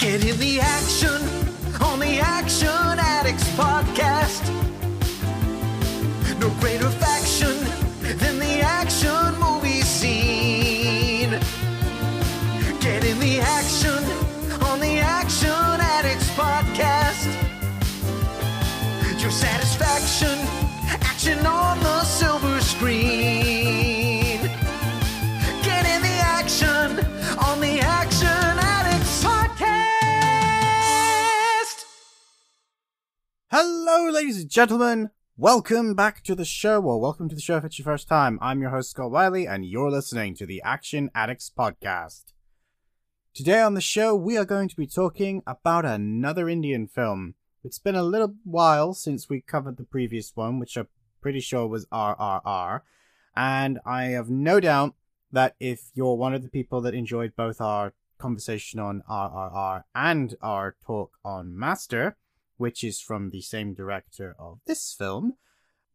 Get in the action on the Action Hello, ladies and gentlemen. Welcome back to the show, or welcome to the show if it's your first time. I'm your host, Scott Wiley, and you're listening to the Action Addicts Podcast. Today on the show, we are going to be talking about another Indian film. It's been a little while since we covered the previous one, which I'm pretty sure was RRR, and I have no doubt that if you're one of the people that enjoyed both our conversation on RRR and our talk on Master, which is from the same director of this film,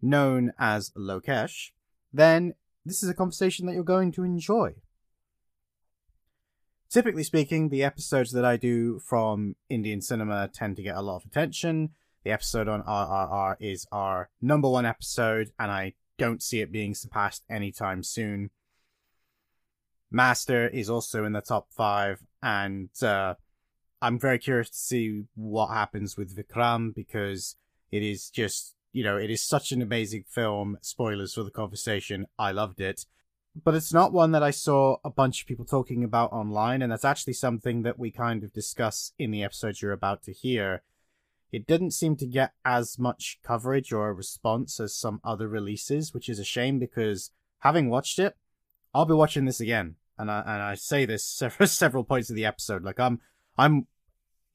known as Lokesh, then this is a conversation that you're going to enjoy. Typically speaking, the episodes that I do from Indian cinema tend to get a lot of attention. The episode on RRR is our number one episode, and I don't see it being surpassed anytime soon. Master is also in the top five, and uh, I'm very curious to see what happens with Vikram because it is just, you know, it is such an amazing film. Spoilers for the conversation. I loved it. But it's not one that I saw a bunch of people talking about online, and that's actually something that we kind of discuss in the episode you're about to hear. It didn't seem to get as much coverage or a response as some other releases, which is a shame because having watched it, I'll be watching this again. And I, and I say this several, several points of the episode. Like I'm, I'm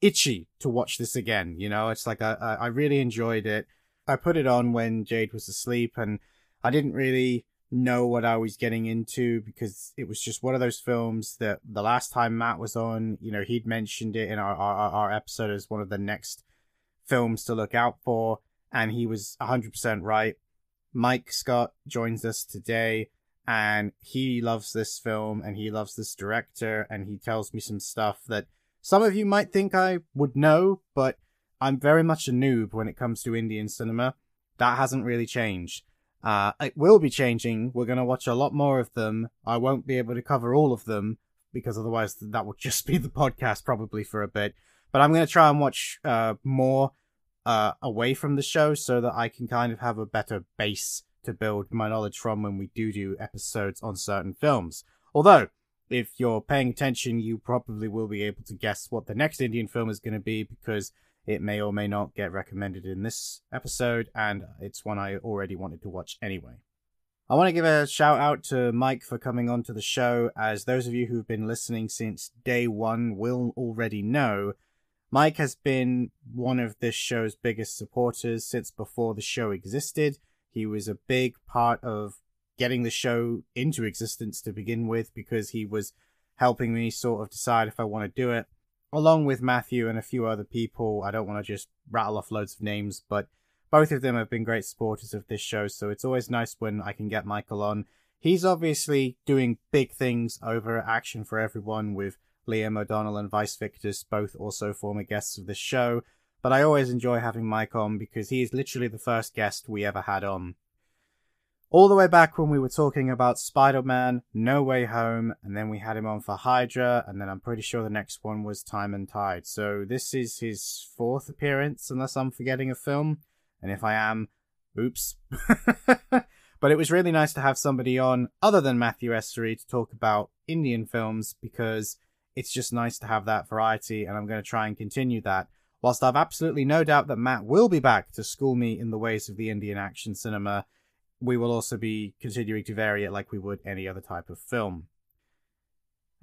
itchy to watch this again. You know, it's like I, I really enjoyed it. I put it on when Jade was asleep, and I didn't really know what I was getting into because it was just one of those films that the last time Matt was on, you know, he'd mentioned it in our our, our episode as one of the next films to look out for, and he was 100% right. Mike Scott joins us today and he loves this film and he loves this director and he tells me some stuff that some of you might think I would know, but I'm very much a noob when it comes to Indian cinema. That hasn't really changed. Uh, it will be changing. We're going to watch a lot more of them. I won't be able to cover all of them because otherwise that would just be the podcast probably for a bit. But I'm going to try and watch uh, more uh, away from the show so that I can kind of have a better base to build my knowledge from when we do do episodes on certain films. Although, if you're paying attention, you probably will be able to guess what the next Indian film is going to be because it may or may not get recommended in this episode, and it's one I already wanted to watch anyway. I want to give a shout out to Mike for coming on to the show, as those of you who've been listening since day one will already know. Mike has been one of this show's biggest supporters since before the show existed. He was a big part of getting the show into existence to begin with because he was helping me sort of decide if I want to do it, along with Matthew and a few other people. I don't want to just rattle off loads of names, but both of them have been great supporters of this show, so it's always nice when I can get Michael on. He's obviously doing big things over at Action for Everyone with Liam O'Donnell and Vice Victus, both also former guests of this show. But I always enjoy having Mike on because he is literally the first guest we ever had on. All the way back when we were talking about Spider Man, No Way Home, and then we had him on for Hydra, and then I'm pretty sure the next one was Time and Tide. So this is his fourth appearance, unless I'm forgetting a film. And if I am, oops. but it was really nice to have somebody on other than Matthew Essery to talk about Indian films because it's just nice to have that variety, and I'm going to try and continue that. Whilst I've absolutely no doubt that Matt will be back to school me in the ways of the Indian action cinema, we will also be continuing to vary it like we would any other type of film.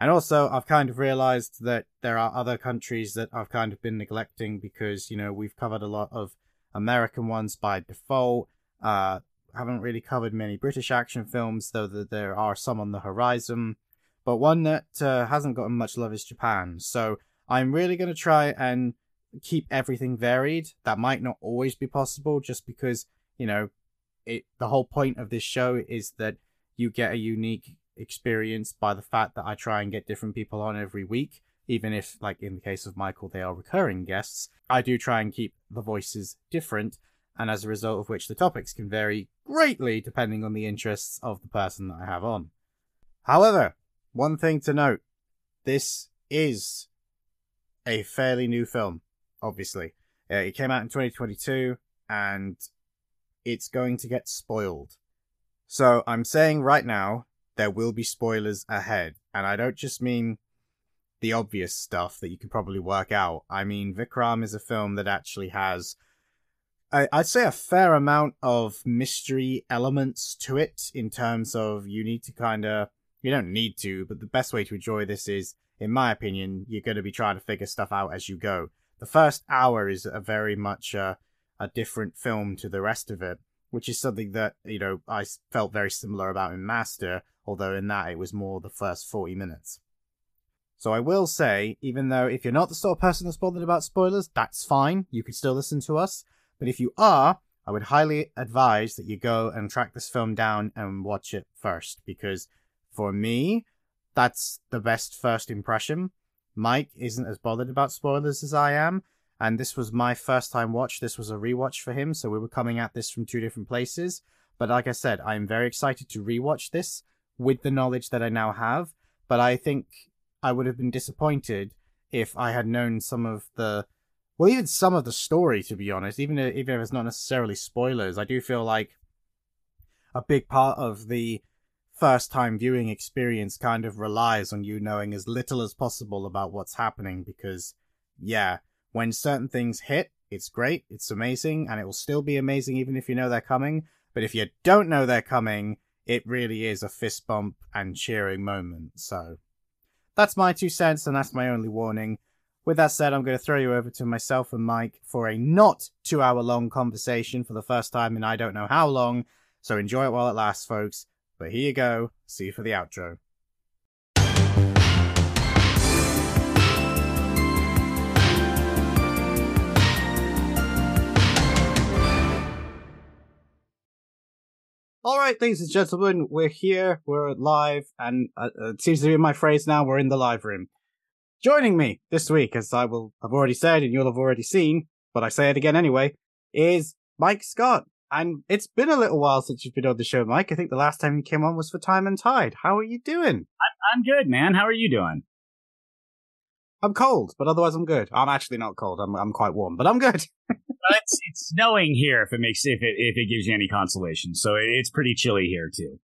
And also, I've kind of realized that there are other countries that I've kind of been neglecting because, you know, we've covered a lot of American ones by default. Uh, haven't really covered many British action films, though there are some on the horizon. But one that uh, hasn't gotten much love is Japan. So I'm really going to try and keep everything varied. That might not always be possible just because, you know, it the whole point of this show is that you get a unique experience by the fact that I try and get different people on every week. even if, like in the case of Michael, they are recurring guests, I do try and keep the voices different, and as a result of which the topics can vary greatly depending on the interests of the person that I have on. However, one thing to note this is a fairly new film, obviously. Uh, it came out in 2022, and it's going to get spoiled. So I'm saying right now, there will be spoilers ahead. And I don't just mean the obvious stuff that you can probably work out. I mean, Vikram is a film that actually has, I'd say, a fair amount of mystery elements to it in terms of you need to kind of, you don't need to, but the best way to enjoy this is, in my opinion, you're going to be trying to figure stuff out as you go. The first hour is a very much uh, a different film to the rest of it, which is something that, you know, I felt very similar about in Master, although in that it was more the first 40 minutes. So I will say, even though if you're not the sort of person that's bothered about spoilers, that's fine. You can still listen to us. But if you are, I would highly advise that you go and track this film down and watch it first, because for me, that's the best first impression. Mike isn't as bothered about spoilers as I am, and this was my first time watch. This was a rewatch for him, so we were coming at this from two different places. But like I said, I'm very excited to rewatch this with the knowledge that I now have. But I think I would have been disappointed if I had known some of the, well, even some of the story, to be honest, even if, even if it's not necessarily spoilers. I do feel like a big part of the first time viewing experience kind of relies on you knowing as little as possible about what's happening because, yeah, when certain things hit, it's great, it's amazing, and it will still be amazing even if you know they're coming. But if you don't know they're coming, it really is a fist bump and cheering moment. So that's my two cents, and that's my only warning. With that said, I'm going to throw you over to myself and Mike for a not two hour long conversation for the first time in I don't know how long. So enjoy it while it lasts, folks. But here you go. See you for the outro. All right, ladies and gentlemen, we're here, we're live, and uh, uh, it seems to be my phrase now, we're in the live room. Joining me this week, as I will have already said and you'll have already seen, but I say it again anyway, is Mike Scott. And it's been a little while since you've been on the show, Mike. I think the last time you came on was for Time and Tide. How are you doing? I'm, I'm good, man. How are you doing? I'm cold, but otherwise I'm good. I'm actually not cold. I'm I'm quite warm, but I'm good. it's it's snowing here. If it makes if it if it gives you any consolation, so it's pretty chilly here too.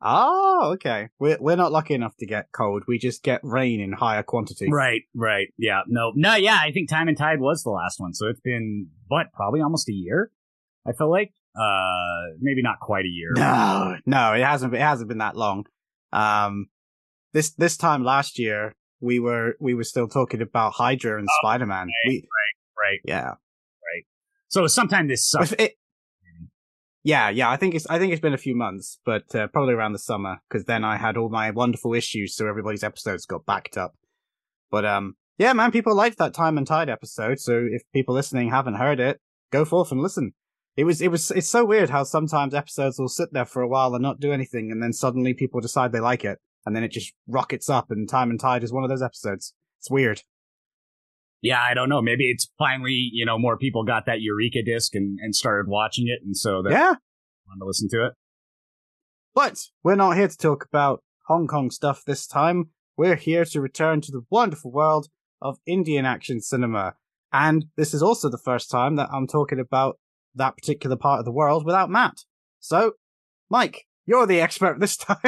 Oh, okay. We're we're not lucky enough to get cold. We just get rain in higher quantity. Right, right. Yeah. No, no. Yeah. I think Time and Tide was the last one, so it's been what probably almost a year. I feel like uh maybe not quite a year. No, no, it hasn't. It hasn't been that long. Um, this this time last year we were we were still talking about Hydra and oh, Spider Man. Right, right, right, yeah. So sometime this summer. It, yeah, yeah. I think it's I think it's been a few months, but uh, probably around the summer because then I had all my wonderful issues, so everybody's episodes got backed up. But um, yeah, man, people liked that Time and Tide episode. So if people listening haven't heard it, go forth and listen. It was it was it's so weird how sometimes episodes will sit there for a while and not do anything, and then suddenly people decide they like it and then it just rockets up and Time and Tide is one of those episodes. It's weird. Yeah, I don't know. Maybe it's finally, you know, more people got that Eureka disc and, and started watching it, and so they yeah. want to listen to it. But we're not here to talk about Hong Kong stuff this time. We're here to return to the wonderful world of Indian action cinema. And this is also the first time that I'm talking about that particular part of the world without Matt. So, Mike, you're the expert this time.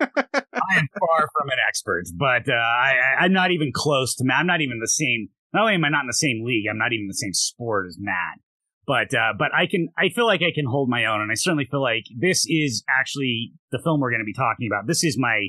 I am far from an expert, but uh, I, I'm not even close to. Matt. I'm not even the same. Not only am I not in the same league, I'm not even in the same sport as Matt. But uh, but I can. I feel like I can hold my own, and I certainly feel like this is actually the film we're going to be talking about. This is my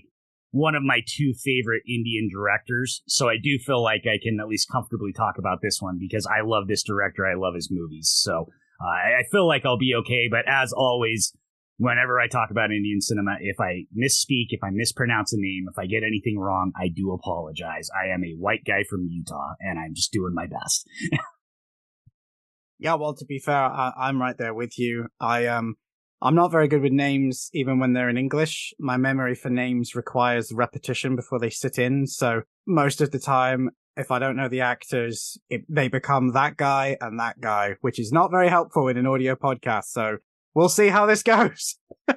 one of my two favorite Indian directors, so I do feel like I can at least comfortably talk about this one because I love this director. I love his movies, so uh, I feel like I'll be okay. But as always, whenever I talk about Indian cinema, if I misspeak, if I mispronounce a name, if I get anything wrong, I do apologize. I am a white guy from Utah, and I'm just doing my best. yeah, well, to be fair, I, am right there with you. I um, I'm not very good with names, even when they're in English. My memory for names requires repetition before they sit in. So most of the time, if I don't know the actors, it, they become that guy and that guy, which is not very helpful in an audio podcast. So we'll see how this goes.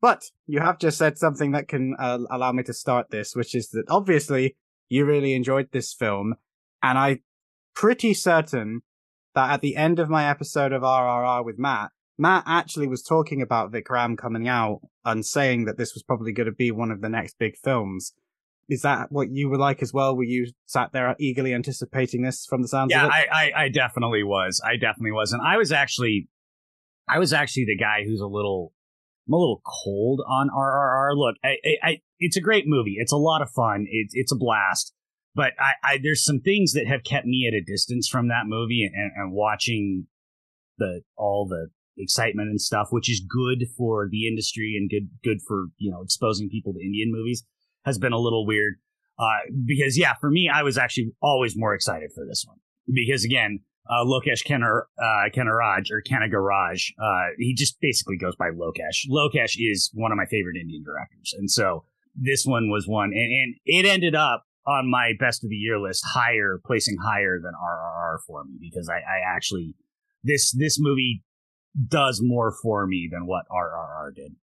but you have just said something that can uh, allow me to start this, which is that obviously you really enjoyed this film. And I'm pretty certain that at the end of my episode of RRR with Matt, Matt actually was talking about Vikram coming out and saying that this was probably going to be one of the next big films. Is that what you were like as well? Were you sat there eagerly anticipating this from the sounds yeah, of it? I, I, I definitely was. I definitely was. And I was actually, I was actually the guy who's a little, I'm a little cold on RRR. Look, I, I, I it's a great movie. It's a lot of fun. It's, it's a blast but I, I, there's some things that have kept me at a distance from that movie and, and watching the all the excitement and stuff, which is good for the industry and good good for you know exposing people to Indian movies, has been a little weird. Uh, because yeah, for me, I was actually always more excited for this one because again, uh, Lokesh Kenner, uh, Kennaraj or Kanagaraj, uh, he just basically goes by Lokesh. Lokesh is one of my favorite Indian directors, and so this one was one, and, and it ended up on my best of the year list higher, placing higher than RRR for me because I, I actually this this movie does more for me than what RRR did.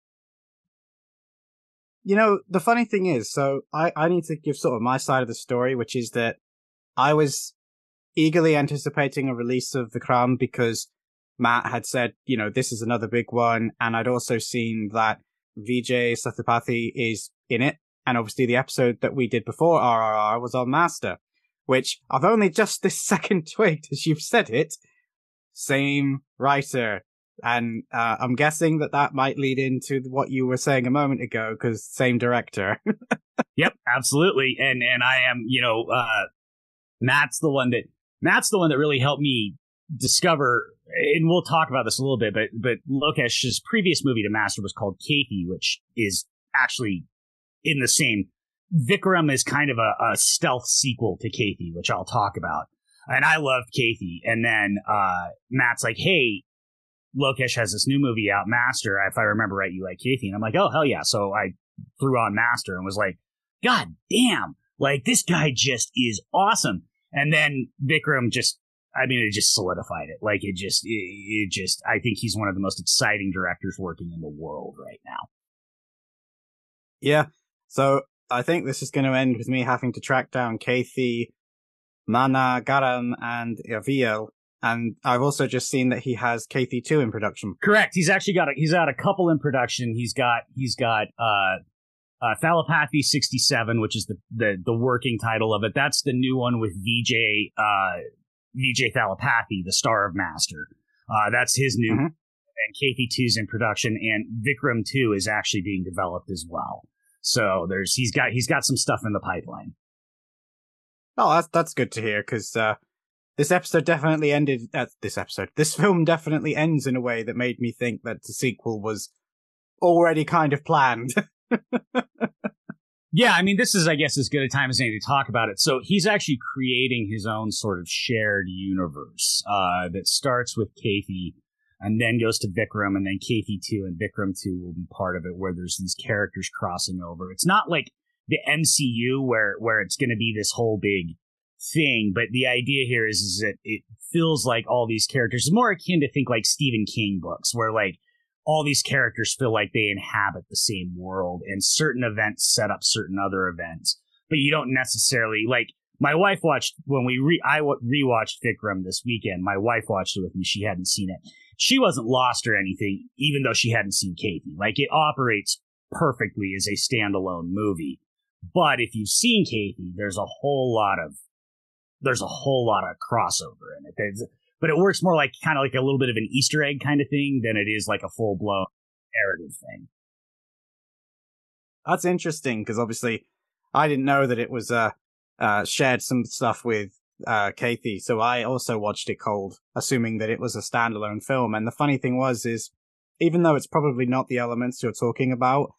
You know, the funny thing is, so I, I need to give sort of my side of the story, which is that I was eagerly anticipating a release of Vikram because Matt had said, you know, this is another big one. And I'd also seen that Vijay Sethupathi is in it. And obviously the episode that we did before RRR was on Master, which I've only just this second twigged as you've said it. Same writer. And uh, I'm guessing that that might lead into what you were saying a moment ago, because same director. yep, absolutely. And and I am, you know, uh, Matt's the one that Matt's the one that really helped me discover. And we'll talk about this a little bit, but but Lokesh's previous movie to Master was called Kaithi, which is actually in the same. Vikram is kind of a, a stealth sequel to Kaithi, which I'll talk about. And I loved Kaithi. And then uh, Matt's like, hey, Lokesh has this new movie out, Master. If I remember right, you like Kaithi. And I'm like, oh, hell yeah. So I threw on Master and was like, God damn, like this guy just is awesome. And then Vikram just, I mean, it just solidified it. Like it just, it, it just, I think he's one of the most exciting directors working in the world right now. Yeah. So I think this is going to end with me having to track down Kaithi, Mana, Garam, and Avial. And I've also just seen that he has Kaithi 2 in production. Correct. He's actually got a, he's got a couple in production. He's got he's got uh uh, Thalapathy 67, which is the, the, the working title of it. That's the new one with Vijay, uh, Vijay Thalapathy, the star of Master. Uh, that's his new, mm-hmm. and 2 is in production, and Vikram 2 is actually being developed as well. So there's, he's got, he's got some stuff in the pipeline. Oh, that's, that's good to hear, because, uh, this episode definitely ended, uh, this episode, this film definitely ends in a way that made me think that the sequel was already kind of planned. yeah, I mean, this is, I guess, as good a time as any to talk about it. So he's actually creating his own sort of shared universe uh, that starts with Kaithi and then goes to Vikram, and then Kaithi 2 and Vikram 2 will be part of it, where there's these characters crossing over. It's not like the MCU where where it's going to be this whole big thing, but the idea here is, is that it feels like all these characters more akin to think like Stephen King books, where like all these characters feel like they inhabit the same world and certain events set up certain other events but you don't necessarily like my wife watched when we re I rewatched Vikram this weekend. My wife watched it with me. She hadn't seen it. She wasn't lost or anything, even though she hadn't seen Kaithi. Like it operates perfectly as a standalone movie. But if you've seen Kaithi, there's a whole lot of there's a whole lot of crossover in it. But it works more like kind of like a little bit of an Easter egg kind of thing than it is like a full blown narrative thing. That's interesting because obviously I didn't know that it was uh, uh shared some stuff with uh Kaithi, so I also watched it cold, assuming that it was a standalone film. And the funny thing was, is even though it's probably not the elements you're talking about,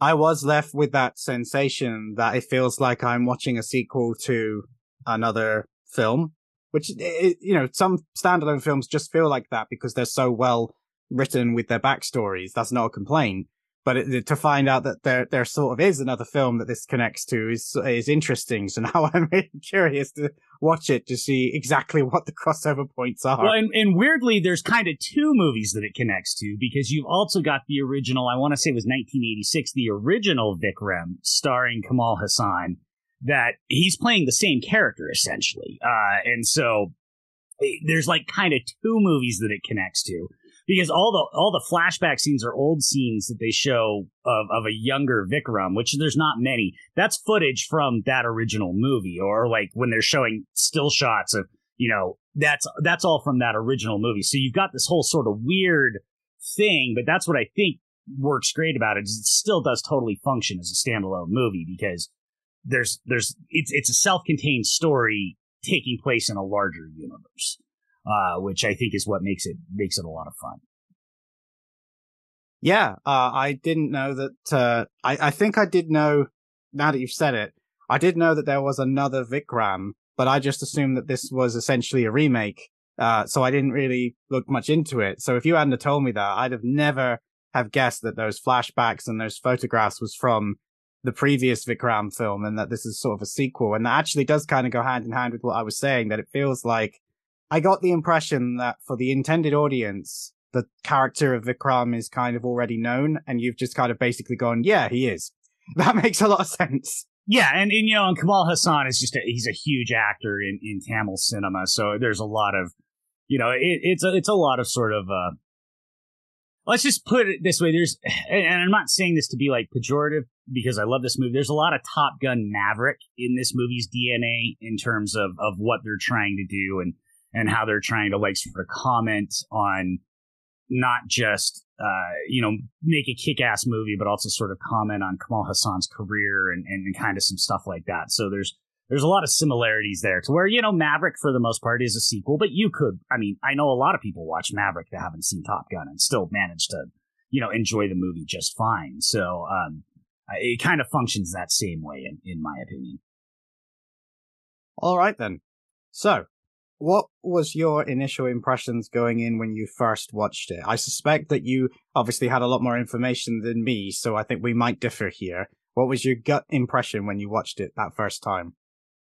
I was left with that sensation that it feels like I'm watching a sequel to another film which you know some standalone films just feel like that because they're so well written with their backstories. That's not a complaint. But it, to find out that there there sort of is another film that this connects to is is interesting. So now I'm really curious to watch it to see exactly what the crossover points are. Well, and, and weirdly, there's kind of two movies that it connects to because you've also got the original. I want to say it was 1986, the original Vikram starring Kamal Haasan. That he's playing the same character essentially, uh, and so eh, there's like kind of two movies that it connects to because all the all the flashback scenes are old scenes that they show of, of a younger Vikram, which there's not many. That's footage from that original movie, or like when they're showing still shots of you know that's that's all from that original movie. So you've got this whole sort of weird thing, but that's what I think works great about it is it still does totally function as a standalone movie because there's there's it's it's a self-contained story taking place in a larger universe uh, which I think is what makes it makes it a lot of fun. Yeah, uh, I didn't know that. Uh, I I think I did know. Now that you've said it, I did know that there was another Vikram, but I just assumed that this was essentially a remake. Uh, so I didn't really look much into it. So if you hadn't told me that, I'd have never have guessed that those flashbacks and those photographs was from the previous Vikram film and that this is sort of a sequel. And that actually does kind of go hand in hand with what I was saying, that it feels like I got the impression that for the intended audience, the character of Vikram is kind of already known, and you've just kind of basically gone, yeah, he is. That makes a lot of sense. Yeah, and, and you know, and Kamal Haasan is just a, he's a huge actor in, in Tamil cinema, so there's a lot of, you know, it, it's a it's a lot of sort of. uh Let's just put it this way: there's, and I'm not saying this to be like pejorative because I love this movie. There's a lot of Top Gun Maverick in this movie's DNA in terms of of what they're trying to do and and how they're trying to like sort of comment on not just uh, you know make a kick-ass movie, but also sort of comment on Kamal Haasan's career and, and, and kind of some stuff like that. So there's there's a lot of similarities there to where you know Maverick for the most part is a sequel, but you could I mean I know a lot of people watch Maverick that haven't seen Top Gun and still manage to you know enjoy the movie just fine. So um, Uh, it kind of functions that same way in in my opinion. All right then. So what was your initial impressions going in when you first watched it? I suspect that you obviously had a lot more information than me, so I think we might differ here. What was your gut impression when you watched it that first time?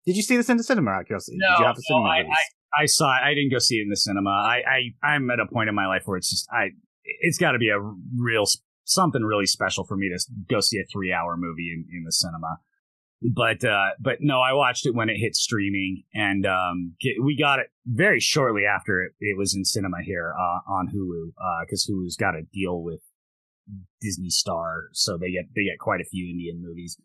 Did you see this in the cinema? Out curiosity, no, did you have the cinema I, I, I, saw it. I didn't go see it in the cinema. I, I I'm at a point in my life where it's just I. It's got to be a real something really special for me to go see a three hour movie in, in the cinema but uh, but no, I watched it when it hit streaming, and um, get, we got it very shortly after it, it was in cinema here uh, on Hulu because uh, Hulu's got a deal with Disney Star, so they get they get quite a few Indian movies.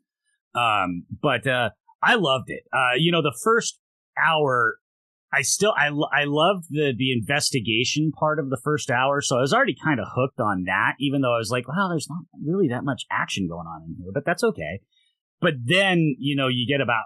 Um, but uh, I loved it. Uh, you know, the first hour, I still I I loved the the investigation part of the first hour, so I was already kind of hooked on that. Even though I was like, wow, there's not really that much action going on in here, but that's okay but then, you know, you get about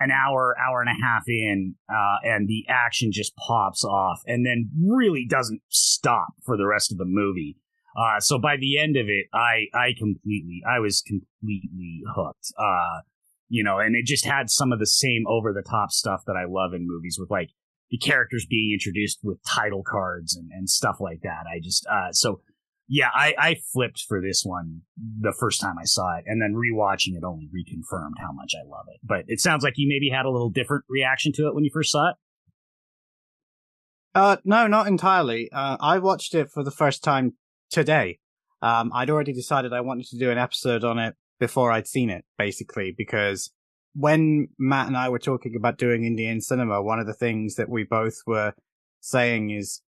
an hour, hour and a half in, uh, and the action just pops off and then really doesn't stop for the rest of the movie. Uh, so by the end of it, I, I completely, I was completely hooked. Uh, you know, and it just had some of the same over the top stuff that I love in movies with like the characters being introduced with title cards and, and stuff like that. I just, uh, so yeah, I, I flipped for this one the first time I saw it, and then rewatching it only reconfirmed how much I love it. But it sounds like you maybe had a little different reaction to it when you first saw it. Uh, no, not entirely. Uh, I watched it for the first time today. Um, I'd already decided I wanted to do an episode on it before I'd seen it, basically, because when Matt and I were talking about doing Indian cinema, one of the things that we both were saying is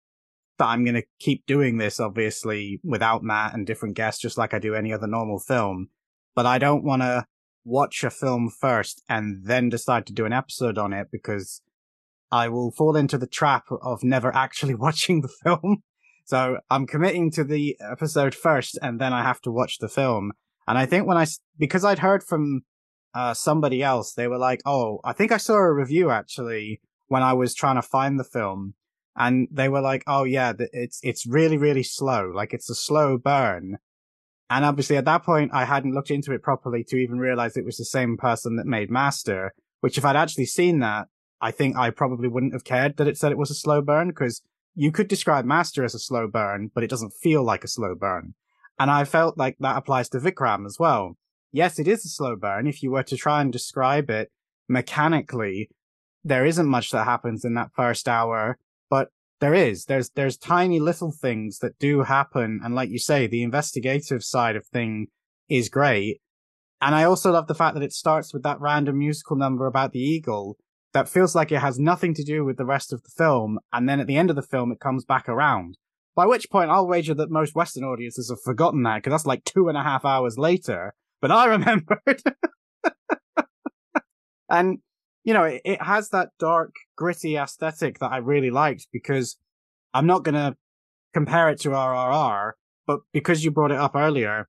that I'm going to keep doing this, obviously, without Matt and different guests, just like I do any other normal film. But I don't want to watch a film first and then decide to do an episode on it because I will fall into the trap of never actually watching the film. So I'm committing to the episode first and then I have to watch the film. And I think when I, because I'd heard from uh, somebody else, they were like, oh, I think I saw a review actually when I was trying to find the film and they were like, "Oh yeah, it's it's really really slow. Like it's a slow burn." And obviously, at that point, I hadn't looked into it properly to even realize it was the same person that made Master. Which, if I'd actually seen that, I think I probably wouldn't have cared that it said it was a slow burn because you could describe Master as a slow burn, but it doesn't feel like a slow burn. And I felt like that applies to Vikram as well. Yes, it is a slow burn. If you were to try and describe it mechanically, there isn't much that happens in that first hour, but there is. There's there's tiny little things that do happen, and like you say, the investigative side of thing is great. And I also love the fact that it starts with that random musical number about the eagle that feels like it has nothing to do with the rest of the film, and then at the end of the film, it comes back around. By which point, I'll wager that most Western audiences have forgotten that because that's like two and a half hours later. But I remembered. and you know, it, it has that dark, gritty aesthetic that I really liked because I'm not going to compare it to RRR, but because you brought it up earlier,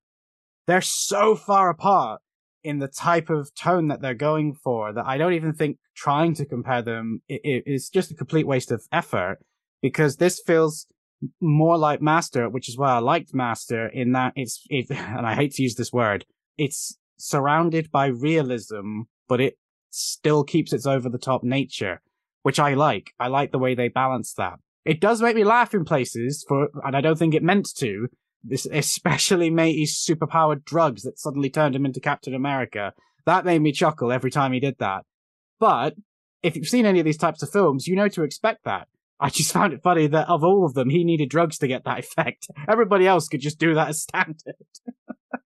they're so far apart in the type of tone that they're going for that I don't even think trying to compare them is just a complete waste of effort because this feels more like Master, which is why I liked Master in that it's, it, and I hate to use this word, it's surrounded by realism, but it still keeps its over the top nature, which I like. I like the way they balance that. It does make me laugh in places for, and I don't think it meant to. This, especially Matey's superpowered drugs that suddenly turned him into Captain America. That made me chuckle every time he did that. But if you've seen any of these types of films, you know to expect that. I just found it funny that of all of them, he needed drugs to get that effect. Everybody else could just do that as standard.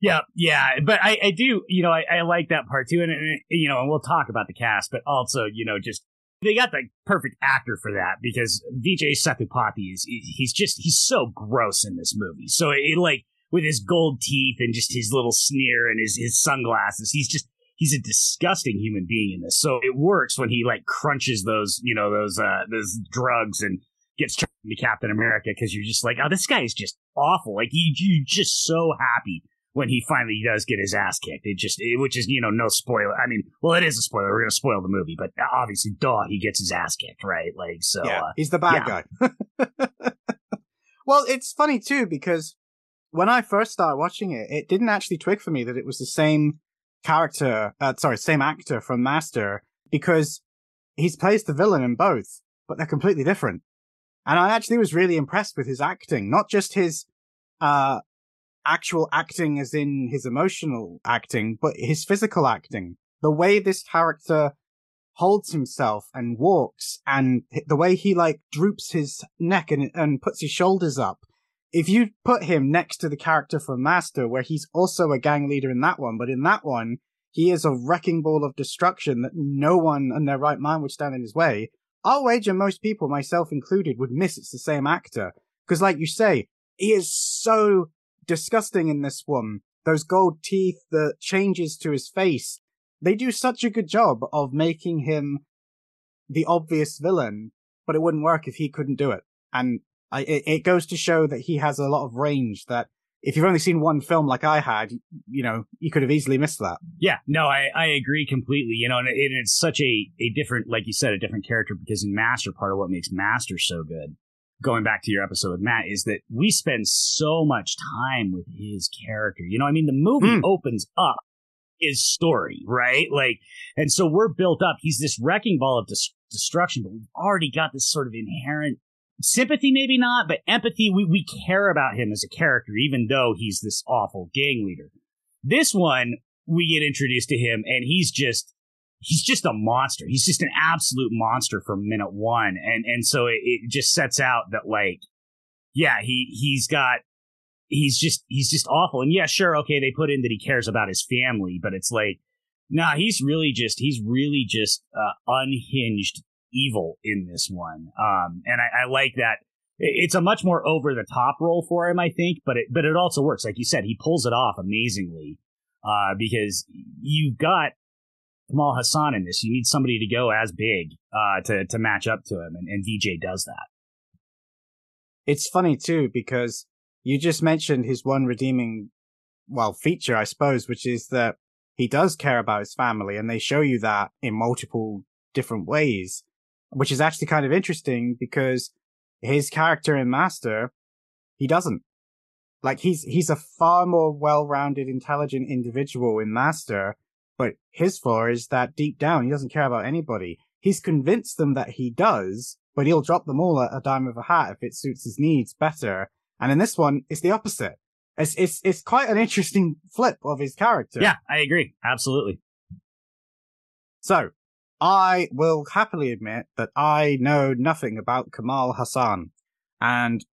Yeah, yeah, but I, I do, you know, I, I like that part too, and, and you know, and we'll talk about the cast, but also, you know, just they got the perfect actor for that because Vijay Sethupathi is he's just he's so gross in this movie. So it like with his gold teeth and just his little sneer and his his sunglasses, he's just he's a disgusting human being in this. So it works when he like crunches those you know those uh those drugs and gets turned into Captain America because you're just like oh this guy is just awful. Like you you're just so happy when he finally does get his ass kicked. It just, it, which is, you know, no spoiler. I mean, well, it is a spoiler. We're going to spoil the movie, but obviously, duh, he gets his ass kicked, right? Like, so. Yeah, uh, he's the bad yeah. guy. well, it's funny too, because when I first started watching it, it didn't actually twig for me that it was the same character, uh, sorry, same actor from Master, because he's plays the villain in both, but they're completely different. And I actually was really impressed with his acting, not just his, uh, actual acting as in his emotional acting, but his physical acting. The way this character holds himself and walks and the way he like droops his neck and, and puts his shoulders up. If you put him next to the character from Master, where he's also a gang leader in that one, but in that one, he is a wrecking ball of destruction that no one in their right mind would stand in his way. I'll wager most people, myself included, would miss it's the same actor. Because like you say, he is so disgusting in this one. Those gold teeth, the changes to his face. They do such a good job of making him the obvious villain, but it wouldn't work if he couldn't do it. And I, it, it goes to show that he has a lot of range that if you've only seen one film like I had, you know, you could have easily missed that. Yeah, no, I, I agree completely. You know, and it, it's such a, a different, like you said, a different character because in Master, part of what makes Master so good going back to your episode with Matt, is that we spend so much time with his character. You know, I mean, the movie mm. opens up his story, right? Like, and so we're built up. He's this wrecking ball of dis- destruction, but we've already got this sort of inherent sympathy, maybe not, but empathy. We, we care about him as a character, even though he's this awful gang leader. This one, we get introduced to him and he's just he's just a monster. He's just an absolute monster from minute one. And, and so it, it just sets out that like, yeah, he, he's got, he's just, he's just awful. And yeah, sure. Okay. They put in that he cares about his family, but it's like, nah, he's really just, he's really just, uh, unhinged evil in this one. Um, and I, I like that. It's a much more over the top role for him, I think, but it, but it also works. Like you said, he pulls it off amazingly. Uh, because you've got Kamal Haasan in this. You need somebody to go as big uh, to to match up to him, and, and Vijay does that. It's funny too because you just mentioned his one redeeming, well, feature, I suppose, which is that he does care about his family, and they show you that in multiple different ways, which is actually kind of interesting because his character in Master, he doesn't. Like he's he's a far more well-rounded, intelligent individual in Master but his flaw is that deep down, he doesn't care about anybody. he's convinced them that he does, but he'll drop them all at a dime of a hat if it suits his needs better. And in this one, it's the opposite. It's it's it's quite an interesting flip of his character. Yeah, I agree. Absolutely. So, I will happily admit that I know nothing about Kamal Haasan, and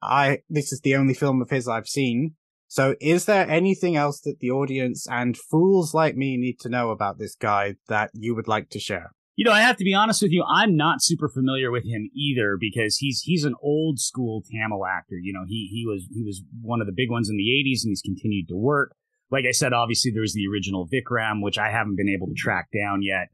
I this is the only film of his I've seen. So, is there anything else that the audience and fools like me need to know about this guy that you would like to share? You know, I have to be honest with you. I'm not super familiar with him either because he's he's an old school Tamil actor. You know, he he was he was one of the big ones in the '80s, and he's continued to work. Like I said, obviously there was the original Vikram, which I haven't been able to track down yet.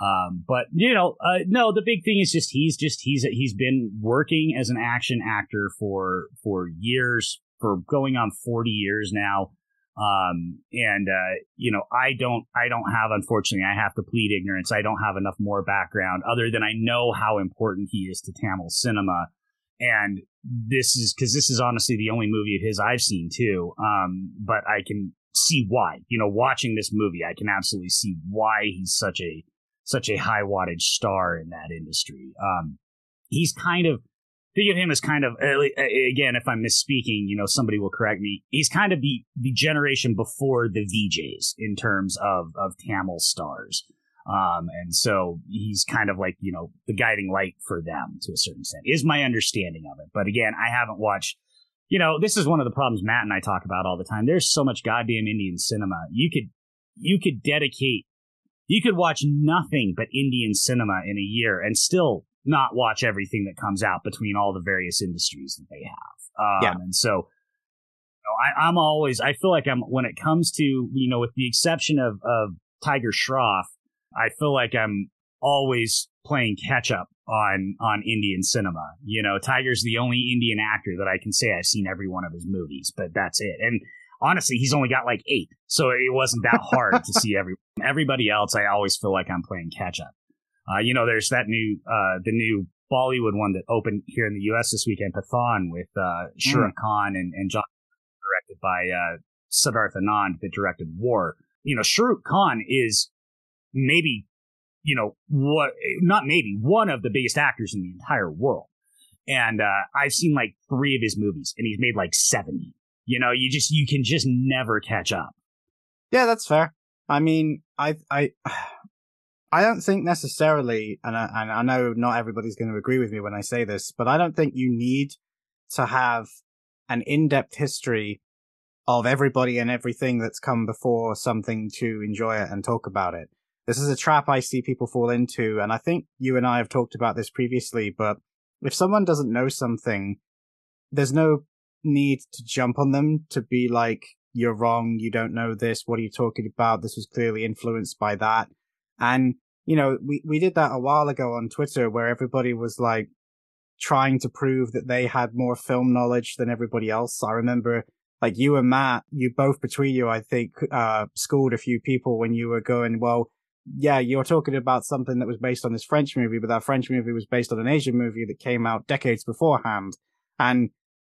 Um, but you know, uh, no, the big thing is just he's just he's he's been working as an action actor for for years, for going on 40 years now. Um, and, uh, you know, I don't, I don't have, unfortunately, I have to plead ignorance. I don't have enough more background other than I know how important he is to Tamil cinema. And this is, cause this is honestly the only movie of his I've seen too. Um, but I can see why, you know, watching this movie, I can absolutely see why he's such a, such a high wattage star in that industry. Um, he's kind of, think of him as kind of eh, eh, eh, again, if I'm misspeaking, you know, somebody will correct me. He's kind of the the generation before the VJs in terms of of Tamil stars. Um, and so he's kind of like, you know, the guiding light for them to a certain extent, is my understanding of it. But again, I haven't watched, you know, this is one of the problems Matt and I talk about all the time. There's so much goddamn Indian cinema. You could, you could dedicate, you could watch nothing but Indian cinema in a year and still not watch everything that comes out between all the various industries that they have. Um, yeah. And so, you know, I, I'm always, I feel like I'm, when it comes to, you know, with the exception of, of Tiger Shroff, I feel like I'm always playing catch up on, on Indian cinema. You know, Tiger's the only Indian actor that I can say I've seen every one of his movies, but that's it. And honestly, he's only got like eight. So it wasn't that hard to see every, everybody else. I always feel like I'm playing catch up. Uh, you know, there's that new, uh, the new Bollywood one that opened here in the U.S. this weekend, Pathaan, with uh, Shah Rukh mm. Khan and, and John, directed by uh, Siddharth Anand, that directed War. You know, Shah Rukh Khan is maybe, you know, what, not maybe, one of the biggest actors in the entire world. And uh, I've seen like three of his movies, and he's made like 70. You know, you just, you can just never catch up. Yeah, that's fair. I mean, I, I, I don't think necessarily, and I, and I know not everybody's going to agree with me when I say this, but I don't think you need to have an in-depth history of everybody and everything that's come before something to enjoy it and talk about it. This is a trap I see people fall into, and I think you and I have talked about this previously, but if someone doesn't know something, there's no need to jump on them to be like, you're wrong, you don't know this, what are you talking about? This was clearly influenced by that. And, you know, we, we did that a while ago on Twitter where everybody was like trying to prove that they had more film knowledge than everybody else. I remember like you and Matt, you both between you, I think, uh, schooled a few people when you were going, well, yeah, you're talking about something that was based on this French movie, but that French movie was based on an Asian movie that came out decades beforehand. And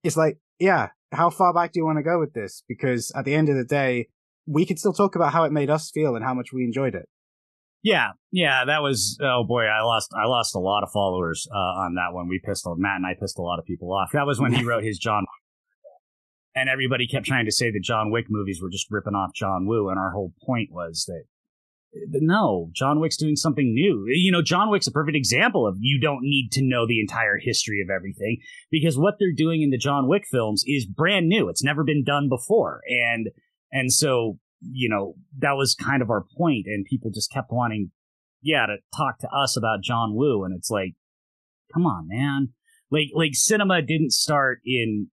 it's like, yeah, how far back do you want to go with this? Because at the end of the day, we could still talk about how it made us feel and how much we enjoyed it. Yeah, yeah, that was oh boy, I lost I lost a lot of followers uh, on that one. We pissed Matt and I pissed a lot of people off. That was when he wrote his John, and everybody kept trying to say that John Wick movies were just ripping off John Woo, and our whole point was that no, John Wick's doing something new. You know, John Wick's a perfect example of you don't need to know the entire history of everything because what they're doing in the John Wick films is brand new. It's never been done before, and and so you know, that was kind of our point, and people just kept wanting, yeah, to talk to us about John Woo, and it's like, come on, man. Like, like cinema didn't start in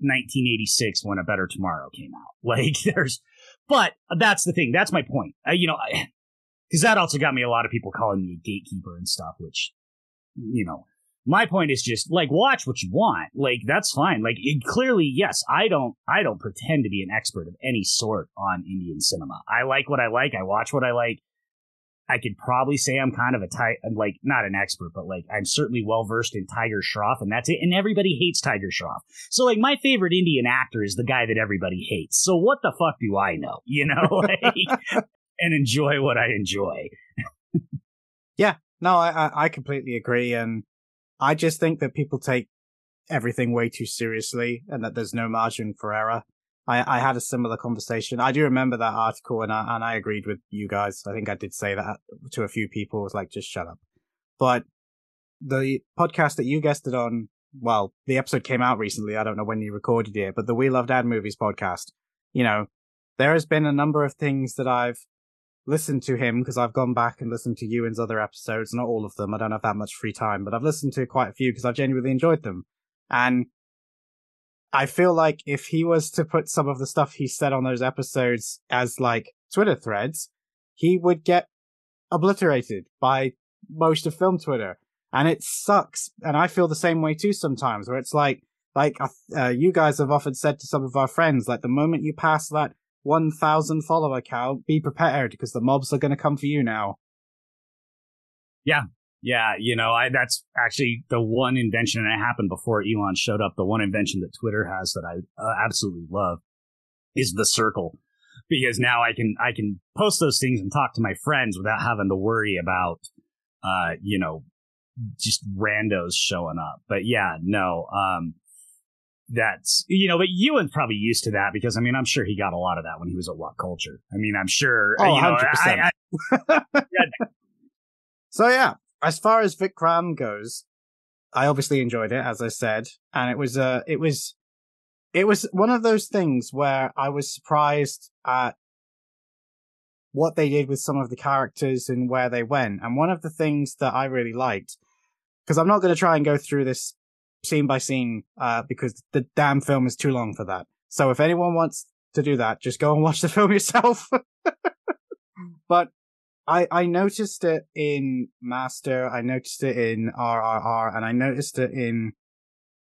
1986 when A Better Tomorrow came out. Like, there's, but that's the thing. That's my point. Uh, you know, because that also got me a lot of people calling me a gatekeeper and stuff, which, you know, my point is just like watch what you want. Like that's fine. Like it, clearly yes i don't i don't pretend to be an expert of any sort on indian cinema. I like what i like. I watch what i like. I could probably say i'm kind of a type like not an expert but like i'm certainly well versed in tiger shroff and that's it. And everybody hates tiger shroff. So like my favorite indian actor is the guy that everybody hates. So what the fuck do i know? You know like and enjoy what i enjoy. Yeah. No, I, I completely agree. And I just think that people take everything way too seriously and that there's no margin for error. I, I had a similar conversation. I do remember that article and I, and I agreed with you guys. I think I did say that to a few people. It was like, just shut up. But the podcast that you guested on, well, the episode came out recently. I don't know when you recorded it, but the We Love Dad Movies podcast, you know, there has been a number of things that I've listened to him because I've gone back and listened to Ewan's other episodes, not all of them. I don't have that much free time, but I've listened to quite a few because I've genuinely enjoyed them. And I feel like if he was to put some of the stuff he said on those episodes as like Twitter threads, he would get obliterated by most of film Twitter. And it sucks. And I feel the same way too sometimes, where it's like, like uh, you guys have often said to some of our friends, like the moment you pass that 1,000 follower count, be prepared because the mobs are going to come for you now. Yeah. Yeah. You know, I, that's actually the one invention that happened before Elon showed up. The one invention that Twitter has that I uh, absolutely love is the circle because now I can, I can post those things and talk to my friends without having to worry about, uh, you know, just randos showing up. But yeah, no, um, that's you know, but Ewan's probably used to that because I mean I'm sure he got a lot of that when he was at WhatCulture. I mean I'm sure. Oh, you know, 100%. I, I, yeah, So yeah, as far as Vikram goes, I obviously enjoyed it, as I said, and it was uh it was it was one of those things where I was surprised at what they did with some of the characters and where they went. And one of the things that I really liked, because I'm not going to try and go through this scene by scene, uh, because the damn film is too long for that. So if anyone wants to do that, just go and watch the film yourself. but I, I noticed it in Master, I noticed it in RRR, and I noticed it in,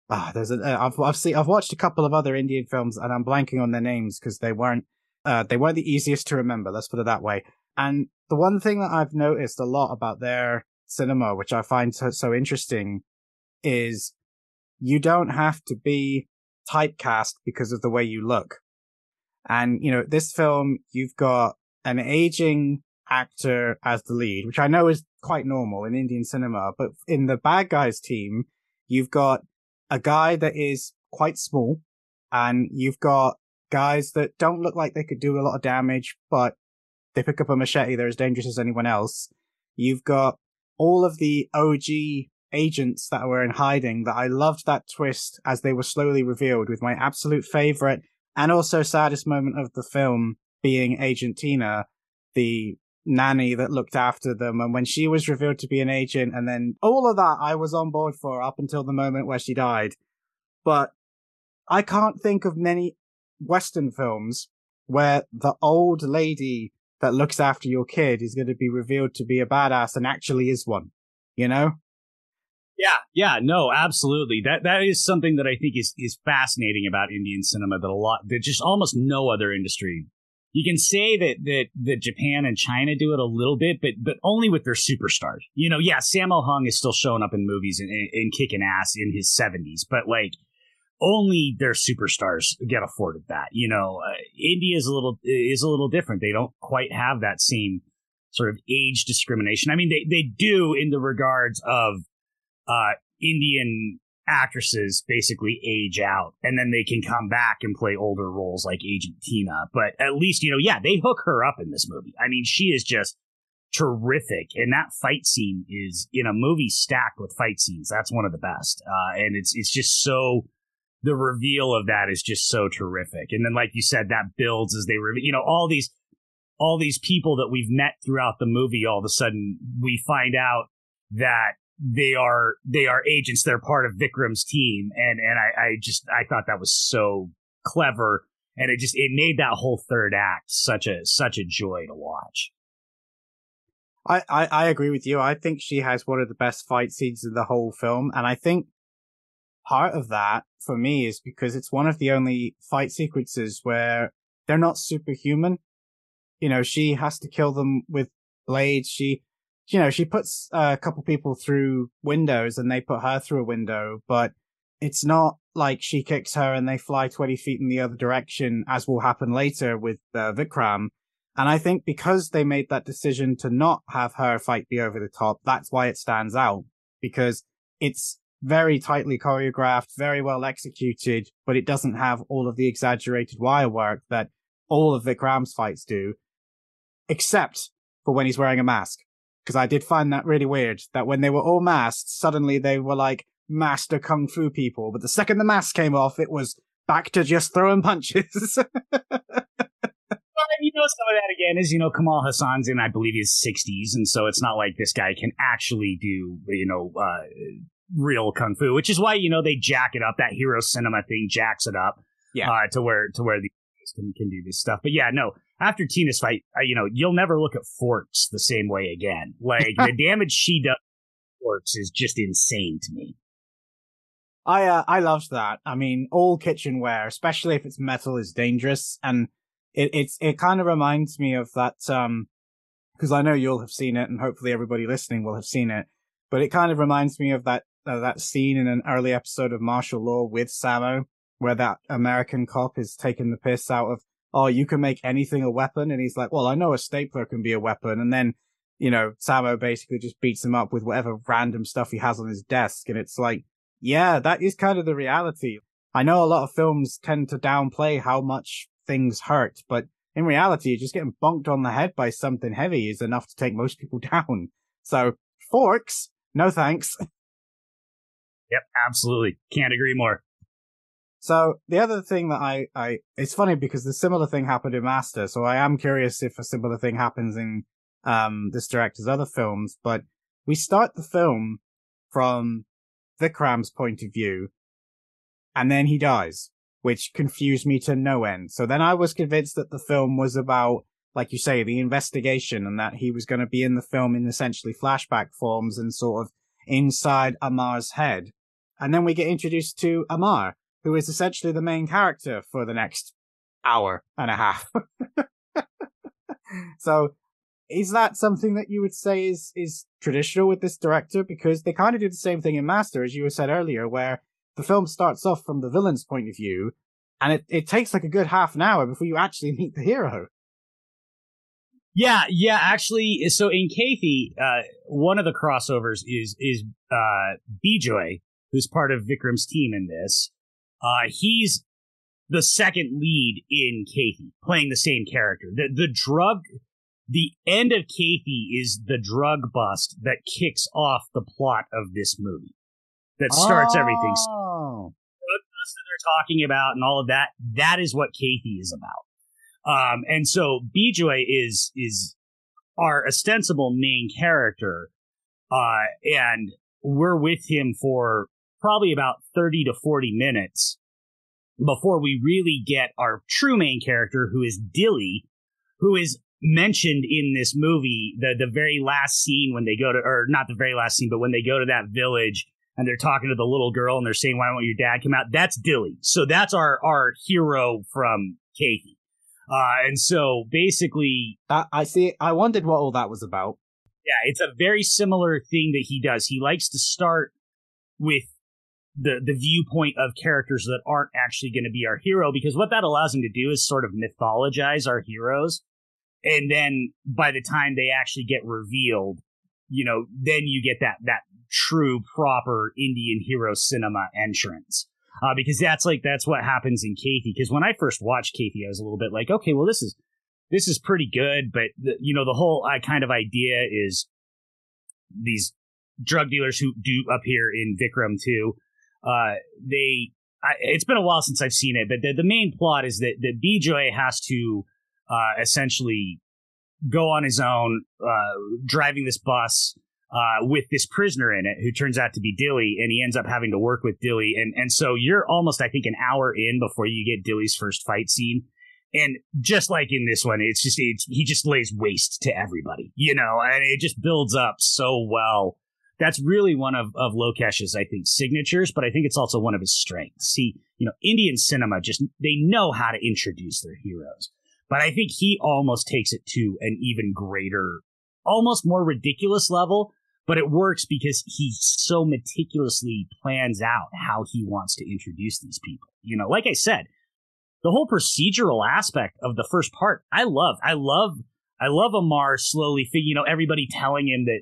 ah, there's a, uh, I've, I've seen, I've watched a couple of other Indian films and I'm blanking on their names because they weren't, uh, they weren't the easiest to remember. Let's put it that way. And the one thing that I've noticed a lot about their cinema, which I find so, so interesting, is you don't have to be typecast because of the way you look. And, you know, this film, you've got an aging actor as the lead, which I know is quite normal in Indian cinema, but in the bad guys team, you've got a guy that is quite small and you've got guys that don't look like they could do a lot of damage, but they pick up a machete. They're as dangerous as anyone else. You've got all of the OG agents that were in hiding that I loved that twist as they were slowly revealed with my absolute favorite and also saddest moment of the film being Agent Tina, the nanny that looked after them. And when she was revealed to be an agent and then all of that I was on board for up until the moment where she died. But I can't think of many Western films where the old lady that looks after your kid is going to be revealed to be a badass and actually is one. You know? Yeah, yeah, no, absolutely. That that is something that I think is is fascinating about Indian cinema that a lot that just almost no other industry. You can say that that that Japan and China do it a little bit, but but only with their superstars. You know, yeah, Sammo Hung is still showing up in movies and, and, and kicking ass in his seventies, but like only their superstars get afforded that. You know, uh, India is a little is a little different. They don't quite have that same sort of age discrimination. I mean, they they do in the regards of uh, Indian actresses basically age out and then they can come back and play older roles like Agent Tina. But at least, you know, yeah, they hook her up in this movie. I mean, she is just terrific. And that fight scene is in a movie stacked with fight scenes. That's one of the best. Uh, and it's, it's just so, the reveal of that is just so terrific. And then, like you said, that builds as they, reveal, you know, all these, all these people that we've met throughout the movie, all of a sudden we find out that they are they are agents. They're part of Vikram's team, and and I, I just I thought that was so clever, and it just it made that whole third act such a such a joy to watch. I, I, I agree with you. I think she has one of the best fight scenes in the whole film, and I think part of that for me is because it's one of the only fight sequences where they're not superhuman. You know, she has to kill them with blades. She you know, she puts a couple people through windows and they put her through a window, but it's not like she kicks her and they fly 20 feet in the other direction, as will happen later with uh, Vikram. And I think because they made that decision to not have her fight be over the top, that's why it stands out because it's very tightly choreographed, very well executed, but it doesn't have all of the exaggerated wire work that all of Vikram's fights do, except for when he's wearing a mask. Because I did find that really weird that when they were all masked, suddenly they were like master kung fu people. But the second the mask came off, it was back to just throwing punches. Well, you know, some of that again is, you know, Kamal Haasan's in, I believe, his 60s. And so it's not like this guy can actually do, you know, uh, real kung fu, which is why, you know, they jack it up. That hero cinema thing jacks it up. Yeah. Uh, to where, to where the can, can do this stuff. But yeah, no, after Tina's fight, you know, you'll never look at Forks the same way again. Like the damage she does Forks is just insane to me. I uh, I loved that. I mean, all kitchenware, especially if it's metal, is dangerous, and it it's it kind of reminds me of that um because I know you'll have seen it, and hopefully everybody listening will have seen it. But it kind of reminds me of that uh, that scene in an early episode of Martial Law with Sammo, where that American cop is taking the piss out of, oh, you can make anything a weapon, and he's like, well, I know a stapler can be a weapon, and then you know Sammo basically just beats him up with whatever random stuff he has on his desk, and it's like yeah, that is kind of the reality. I know a lot of films tend to downplay how much things hurt, but in reality, just getting bonked on the head by something heavy is enough to take most people down. So, forks, no thanks. Yep, absolutely. Can't agree more. So the other thing that I, I, it's funny because the similar thing happened in Master. So I am curious if a similar thing happens in, um, this director's other films, but we start the film from Vikram's point of view, and then he dies, which confused me to no end. So then I was convinced that the film was about, like you say, the investigation and that he was going to be in the film in essentially flashback forms and sort of inside Amar's head. And then we get introduced to Amar, who is essentially the main character for the next hour and a half. so is that something that you would say is is traditional with this director? Because they kind of do the same thing in Master, as you said earlier, where the film starts off from the villain's point of view, and it, it takes like a good half an hour before you actually meet the hero. Yeah, yeah, actually, so in Kaithi, uh, one of the crossovers is is uh, Bijoy, who's part of Vikram's team in this. Uh, he's the second lead in Kaithi, playing the same character. The the drug the end of Kaithi is the drug bust that kicks off the plot of this movie. That starts oh. everything. Drug bust that they're talking about and all of that. That is what Kaithi is about. Um, and so Bijoy is is our ostensible main character, uh, and we're with him for probably about thirty to forty minutes before we really get our true main character, who is Dilli, who is mentioned in this movie the the very last scene when they go to or not the very last scene but when they go to that village and they're talking to the little girl and they're saying why won't your dad come out? That's Dilli. So that's our our hero from Kaithi. Uh and so basically I, I see i wondered what all that was about. Yeah it's a very similar thing that he does. He likes to start with the the viewpoint of characters that aren't actually going to be our hero because what that allows him to do is sort of mythologize our heroes and then by the time they actually get revealed, you know, then you get that that true proper Indian hero cinema entrance. Uh, because that's like that's what happens in Kaithi. Because when I first watched Kaithi, I was a little bit like, okay, well, this is this is pretty good, but the, you know, the whole uh, kind of idea is these drug dealers who do appear in Vikram too. Uh, they, I, it's been a while since I've seen it, but the, the main plot is that that Bijoy has to uh, essentially go on his own, uh, driving this bus uh, with this prisoner in it who turns out to be Dilli, and he ends up having to work with Dilli. And, and so you're almost, I think, an hour in before you get Dilli's first fight scene. And just like in this one, it's just, it's, he just lays waste to everybody, you know, and it just builds up so well. That's really one of, of Lokesh's, I think, signatures, but I think it's also one of his strengths. See, you know, Indian cinema just, they know how to introduce their heroes. But I think he almost takes it to an even greater, almost more ridiculous level. But it works because he so meticulously plans out how he wants to introduce these people. You know, like I said, the whole procedural aspect of the first part, I love. I love. I love Amar slowly, you know, everybody telling him that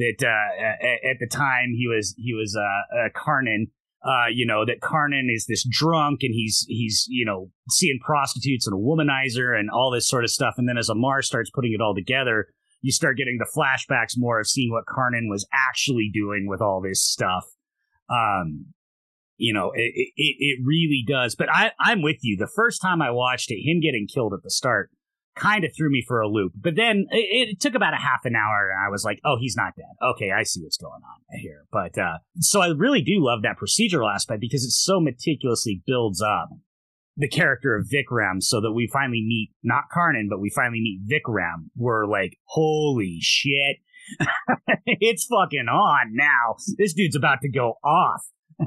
that uh, at the time he was he was uh, uh, Karnan. Uh, you know that Karnan is this drunk and he's he's you know seeing prostitutes and a womanizer and all this sort of stuff. And then as Amar starts putting it all together, you start getting the flashbacks more of seeing what Karnan was actually doing with all this stuff. Um, you know, it, it, it really does. But I, I'm with you. The first time I watched it, him getting killed at the start kind of threw me for a loop. But then it, it, took about a half an hour and I was like, oh, he's not dead. Okay, I see what's going on here. But uh, so I really do love that procedural aspect because it so meticulously builds up the character of Vikram so that we finally meet not Karnan, but we finally meet Vikram. We're like, holy shit. it's fucking on now. This dude's about to go off.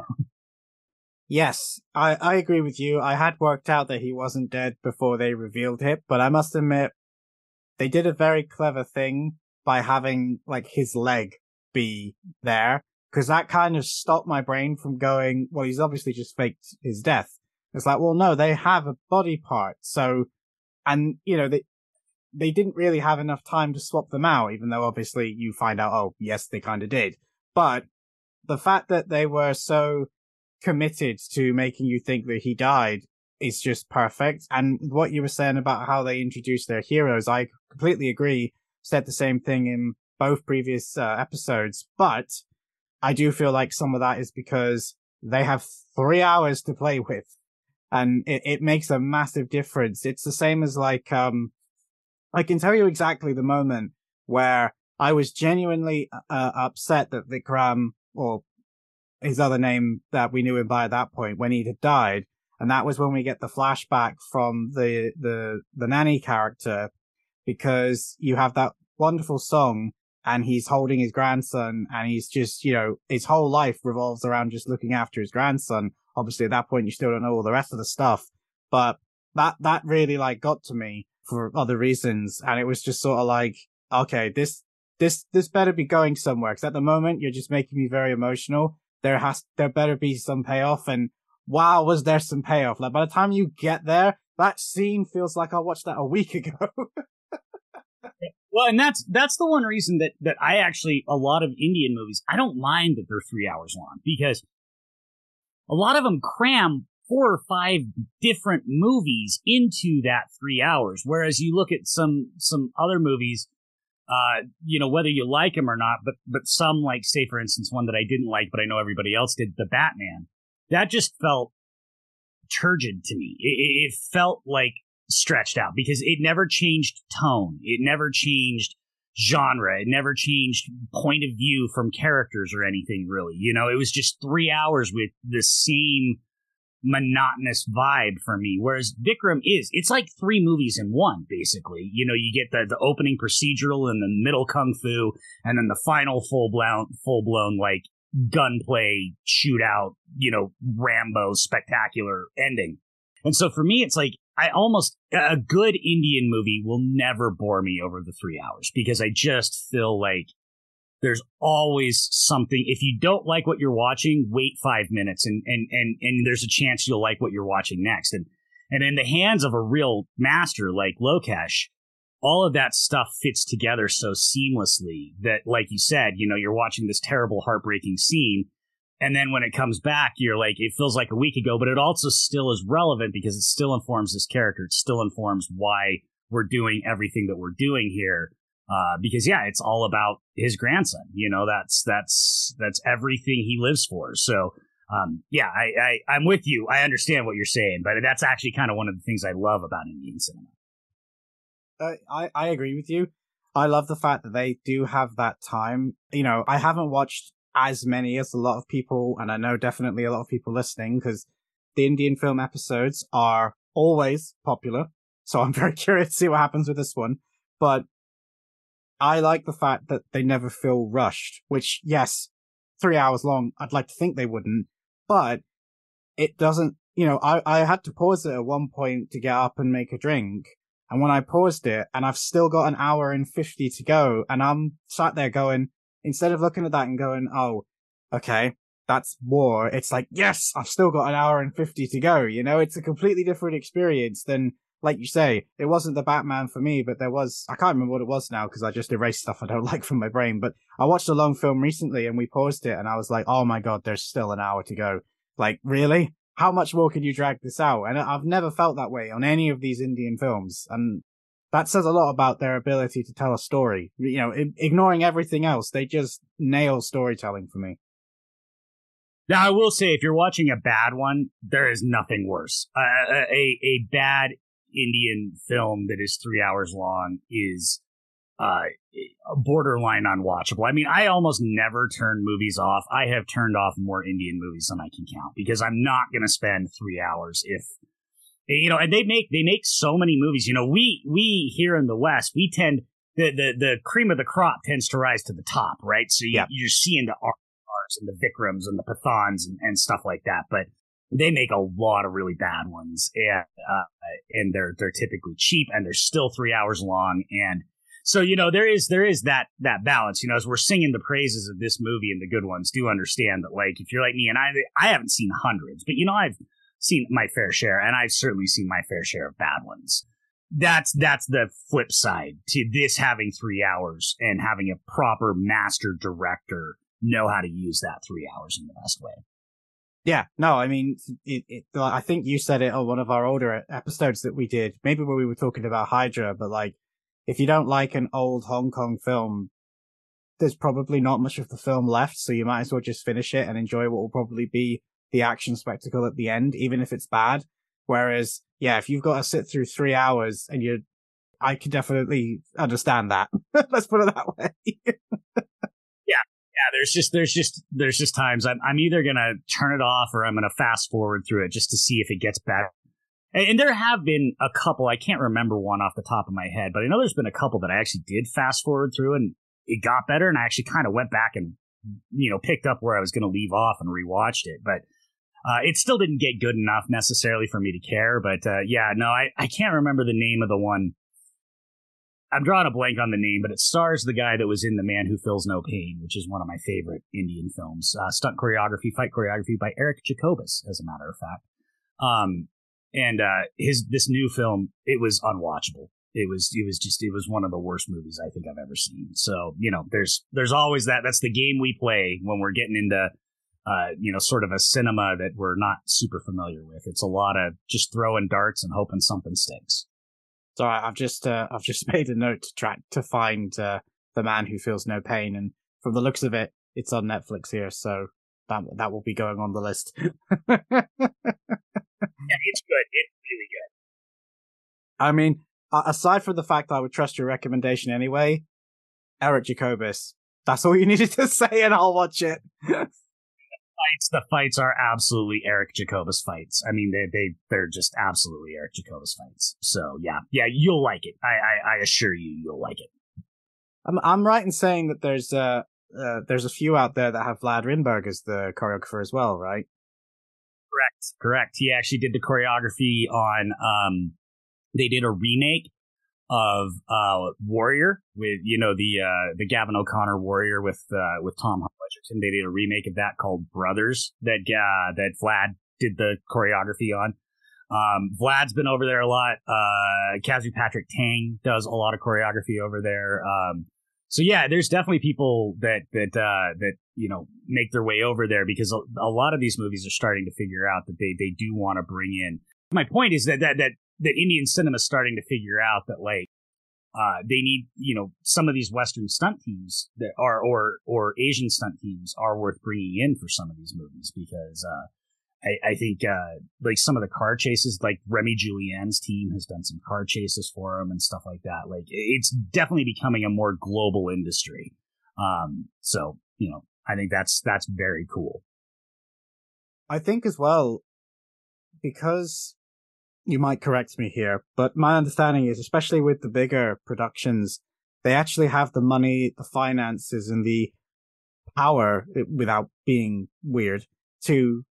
yes, I, I agree with you. I had worked out that he wasn't dead before they revealed it, but I must admit, they did a very clever thing by having like his leg be there because that kind of stopped my brain from going, well, he's obviously just faked his death. It's like, well, no, they have a body part. So, and you know, they, they didn't really have enough time to swap them out, even though obviously you find out, oh, yes, they kind of did. But the fact that they were so committed to making you think that he died is just perfect. And what you were saying about how they introduced their heroes, I completely agree. Said the same thing in both previous uh, episodes, but I do feel like some of that is because they have three hours to play with and it, it makes a massive difference. It's the same as like, um, I can tell you exactly the moment where I was genuinely uh, upset that Vikram, or his other name that we knew him by at that point, when he had died, and that was when we get the flashback from the the the nanny character, because you have that wonderful song, and he's holding his grandson, and he's just you know his whole life revolves around just looking after his grandson, Obviously, at that point, you still don't know all the rest of the stuff, but that that really like got to me for other reasons, and it was just sort of like, okay, this this this better be going somewhere. Because at the moment, you're just making me very emotional. There has there better be some payoff, and wow, was there some payoff? Like by the time you get there, that scene feels like I watched that a week ago. Well, and that's that's the one reason that that I actually a lot of Indian movies I don't mind that they're three hours long because a lot of them cram four or five different movies into that three hours. Whereas you look at some some other movies, uh, you know, whether you like them or not, but but some like say for instance one that I didn't like, but I know everybody else did, the Batman. That just felt turgid to me. It, it felt like stretched out because it never changed tone. It never changed genre. It never changed point of view from characters or anything really. You know, it was just three hours with the same monotonous vibe for me. Whereas Vikram is, it's like three movies in one, basically. You know, you get the, the opening procedural and the middle kung fu, and then the final full blown, full blown, like, gunplay, shootout, you know, Rambo spectacular ending. And so for me, it's like, I almost a good Indian movie will never bore me over the three hours because I just feel like there's always something. If you don't like what you're watching, wait five minutes and and and and there's a chance you'll like what you're watching next. And and in the hands of a real master like Lokesh, all of that stuff fits together so seamlessly that, like you said, you know, you're watching this terrible, heartbreaking scene and then when it comes back, you're like, it feels like a week ago, but it also still is relevant because it still informs this character. It still informs why we're doing everything that we're doing here. Uh, because yeah, it's all about his grandson. You know, that's that's that's everything he lives for. So um, yeah, I, I I'm with you. I understand what you're saying, but that's actually kind of one of the things I love about Indian cinema. Uh, I I agree with you. I love the fact that they do have that time. You know, I haven't watched as many as a lot of people, and I know definitely a lot of people listening because the Indian film episodes are always popular. So I'm very curious to see what happens with this one. But I like the fact that they never feel rushed, which, yes, three hours long. I'd like to think they wouldn't, but it doesn't, you know, I, I had to pause it at one point to get up and make a drink. And when I paused it and I've still got an hour and 50 to go and I'm sat there going, instead of looking at that and going, oh, okay, that's war, it's like, yes, I've still got an hour and 50 to go. You know, it's a completely different experience than, like you say, it wasn't the Batman for me, but there was, I can't remember what it was now because I just erased stuff I don't like from my brain. But I watched a long film recently and we paused it and I was like, oh my God, there's still an hour to go. Like, really? How much more can you drag this out? And I've never felt that way on any of these Indian films. And that says a lot about their ability to tell a story. You know, ignoring everything else, they just nail storytelling for me. Now, I will say, if you're watching a bad one, there is nothing worse. Uh, a a bad Indian film that is three hours long is uh, borderline unwatchable. I mean, I almost never turn movies off. I have turned off more Indian movies than I can count because I'm not going to spend three hours if you know. And they make they make so many movies. You know, we we here in the West we tend the the the cream of the crop tends to rise to the top, right? So you, yeah. you're seeing the and the Vikrams and the Pathans and, and stuff like that. But they make a lot of really bad ones, and uh, and they're they're typically cheap and they're still three hours long. And so you know there is there is that that balance. You know, as we're singing the praises of this movie and the good ones, do understand that like if you're like me and I I haven't seen hundreds, but you know I've seen my fair share, and I've certainly seen my fair share of bad ones. That's that's the flip side to this having three hours and having a proper master director know how to use that three hours in the best way. Yeah, no, I mean, it, it, I think you said it on one of our older episodes that we did, maybe when we were talking about Hydra, but like, if you don't like an old Hong Kong film, there's probably not much of the film left, so you might as well just finish it and enjoy what will probably be the action spectacle at the end, even if it's bad. Whereas, yeah, if you've got to sit through three hours and you're, I can definitely understand that. Let's put it that way. there's just there's just there's just times I'm I'm either gonna turn it off or I'm gonna fast forward through it just to see if it gets better. And, and there have been a couple. I can't remember one off the top of my head, but I know there's been a couple that I actually did fast forward through and it got better, and I actually kind of went back and you know picked up where I was gonna leave off and rewatched it, but. Uh, it still didn't get good enough necessarily for me to care, but uh, yeah, no, I, I can't remember the name of the one I'm drawing a blank on the name, but it stars the guy that was in The Man Who Feels No Pain, which is one of my favorite Indian films. Uh, stunt choreography, fight choreography by Eric Jacobus, as a matter of fact. Um, and uh, his this new film, it was unwatchable. It was it was just it was one of the worst movies I think I've ever seen. So you know, there's there's always that. That's the game we play when we're getting into uh, you know, sort of a cinema that we're not super familiar with. It's a lot of just throwing darts and hoping something sticks. So I've just uh, I've just made a note to try to find uh, the man who feels no pain, and from the looks of it, it's on Netflix here. So that that will be going on the list. yeah, it's good. It's really good. I mean, aside from the fact that I would trust your recommendation anyway, Eric Jacobus. That's all you needed to say, and I'll watch it fights, the fights are absolutely Eric Jacobus fights. I mean, they they they're just absolutely Eric Jacobus fights. So yeah, yeah, you'll like it. I I, I assure you, you'll like it. I'm I'm right in saying that there's uh, uh there's a few out there that have Vlad Rimburg as the choreographer as well, right? Correct, correct. He actually did the choreography on um, they did a remake of uh Warrior with you know the uh the Gavin O'Connor Warrior with uh with Tom Edgerton. They did a remake of that called Brothers that uh that Vlad did the choreography on. Um Vlad's been over there a lot. Uh Kazu Patrick Tang does a lot of choreography over there. Um so yeah, there's definitely people that that uh that you know make their way over there because a, a lot of these movies are starting to figure out that they they do want to bring in my point is that that that that Indian cinema is starting to figure out that like uh, they need you know some of these Western stunt teams that are or or Asian stunt teams are worth bringing in for some of these movies because uh, I, I think uh, like some of the car chases like Remy Julienne's team has done some car chases for them and stuff like that. Like it's definitely becoming a more global industry. Um, so you know I think that's that's very cool. I think as well because you might correct me here, but my understanding is, especially with the bigger productions, they actually have the money, the finances, and the power, without being weird, to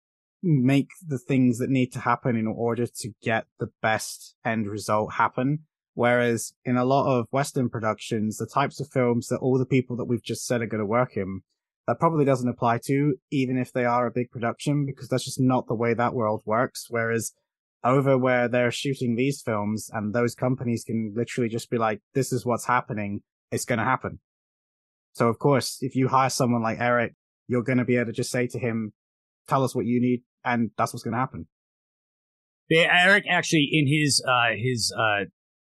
make the things that need to happen in order to get the best end result happen. Whereas in a lot of Western productions, the types of films that all the people that we've just said are going to work in, that probably doesn't apply to, even if they are a big production, because that's just not the way that world works. Whereas over where they're shooting these films and those companies can literally just be like, this is what's happening. It's going to happen. So of course, if you hire someone like Eric, you're going to be able to just say to him, tell us what you need. And that's what's going to happen. Yeah, Eric actually in his, uh, his, uh,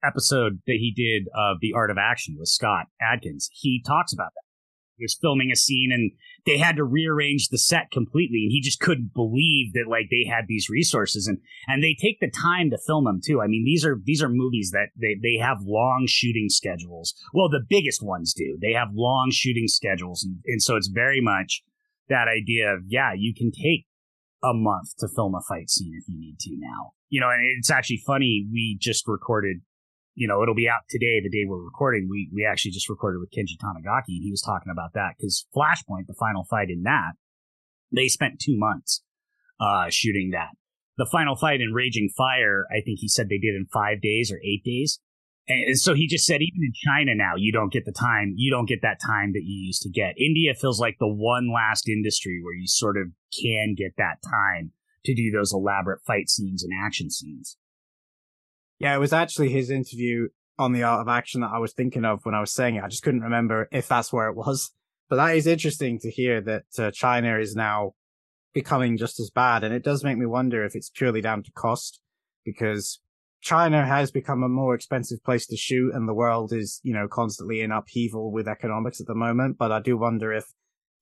episode that he did of The Art of Action with Scott Adkins, he talks about that. He was filming a scene and they had to rearrange the set completely and he just couldn't believe that like they had these resources and and they take the time to film them too. I mean these are these are movies that they they have long shooting schedules. Well the biggest ones do. They have long shooting schedules and, and so it's very much that idea of yeah you can take a month to film a fight scene if you need to now. You know and it's actually funny we just recorded you know, it'll be out today, the day we're recording. We we actually just recorded with Kenji Tanigaki, and he was talking about that because Flashpoint, the final fight in that, they spent two months uh, shooting that. The final fight in Raging Fire, I think he said they did in five days or eight days. And so he just said, even in China now, you don't get the time, you don't get that time that you used to get. India feels like the one last industry where you sort of can get that time to do those elaborate fight scenes and action scenes. Yeah, it was actually his interview on the art of action that I was thinking of when I was saying it. I just couldn't remember if that's where it was. But that is interesting to hear that uh, China is now becoming just as bad. And it does make me wonder if it's purely down to cost because China has become a more expensive place to shoot and the world is, you know, constantly in upheaval with economics at the moment. But I do wonder if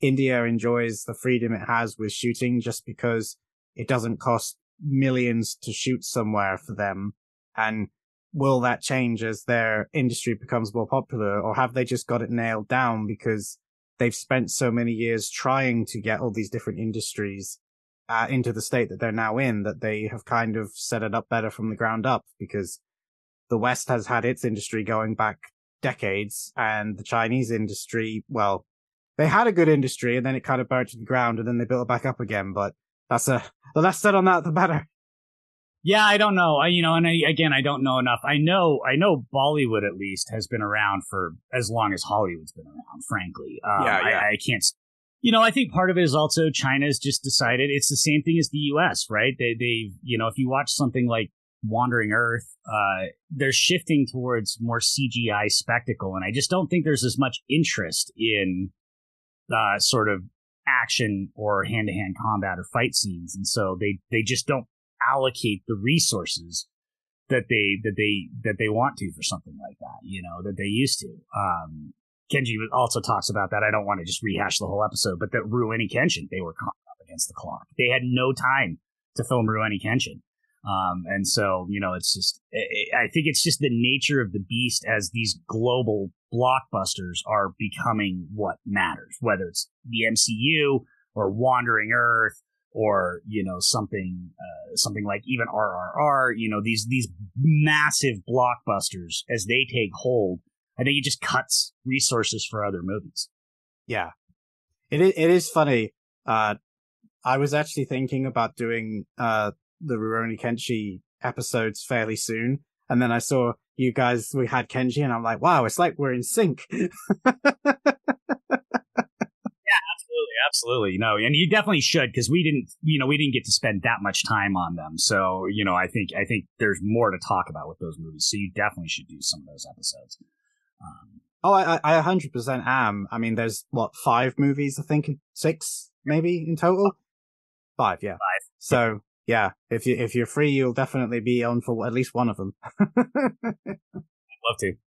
India enjoys the freedom it has with shooting just because it doesn't cost millions to shoot somewhere for them and will that change as their industry becomes more popular or have they just got it nailed down because they've spent so many years trying to get all these different industries uh, into the state that they're now in that they have kind of set it up better from the ground up because the West has had its industry going back decades and the Chinese industry, well, they had a good industry and then it kind of burned to the ground and then they built it back up again. But that's a, the less said on that, the better. Yeah, I don't know. I, you know, and I, again, I don't know enough. I know, I know Bollywood at least has been around for as long as Hollywood's been around. Frankly, um, yeah, yeah. I, I, can't. You know, I think part of it is also China's just decided it's the same thing as the U.S. Right? They, they, you know, if you watch something like Wandering Earth, uh, they're shifting towards more CGI spectacle, and I just don't think there's as much interest in uh, sort of action or hand to hand combat or fight scenes, and so they they just don't allocate the resources that they that they that they want to for something like that, you know, that they used to. Um, Kenji also talks about that. I don't want to just rehash the whole episode, but that Rurouni Kenshin, they were caught up against the clock. They had no time to film Rurouni Kenshin. Um, and so, you know, it's just, I think it's just the nature of the beast as these global blockbusters are becoming what matters, whether it's the MCU or Wandering Earth or you know something uh, something like even RRR. You know these these massive blockbusters as they take hold. I think it just cuts resources for other movies. Yeah, it is, it is funny. Uh, I was actually thinking about doing uh, the Rurouni Kenshin episodes fairly soon, and then I saw you guys we had Kenji, and I'm like, wow, it's like we're in sync. absolutely. No, and you definitely should because we didn't, you know, we didn't get to spend that much time on them. So, you know, I think I think there's more to talk about with those movies. So you definitely should do some of those episodes. Um, oh, I, I 100% am. I mean, there's what five movies? I think six, maybe in total. Five, yeah. Five. So yeah, if you if you're free, you'll definitely be on for at least one of them. I'd love to.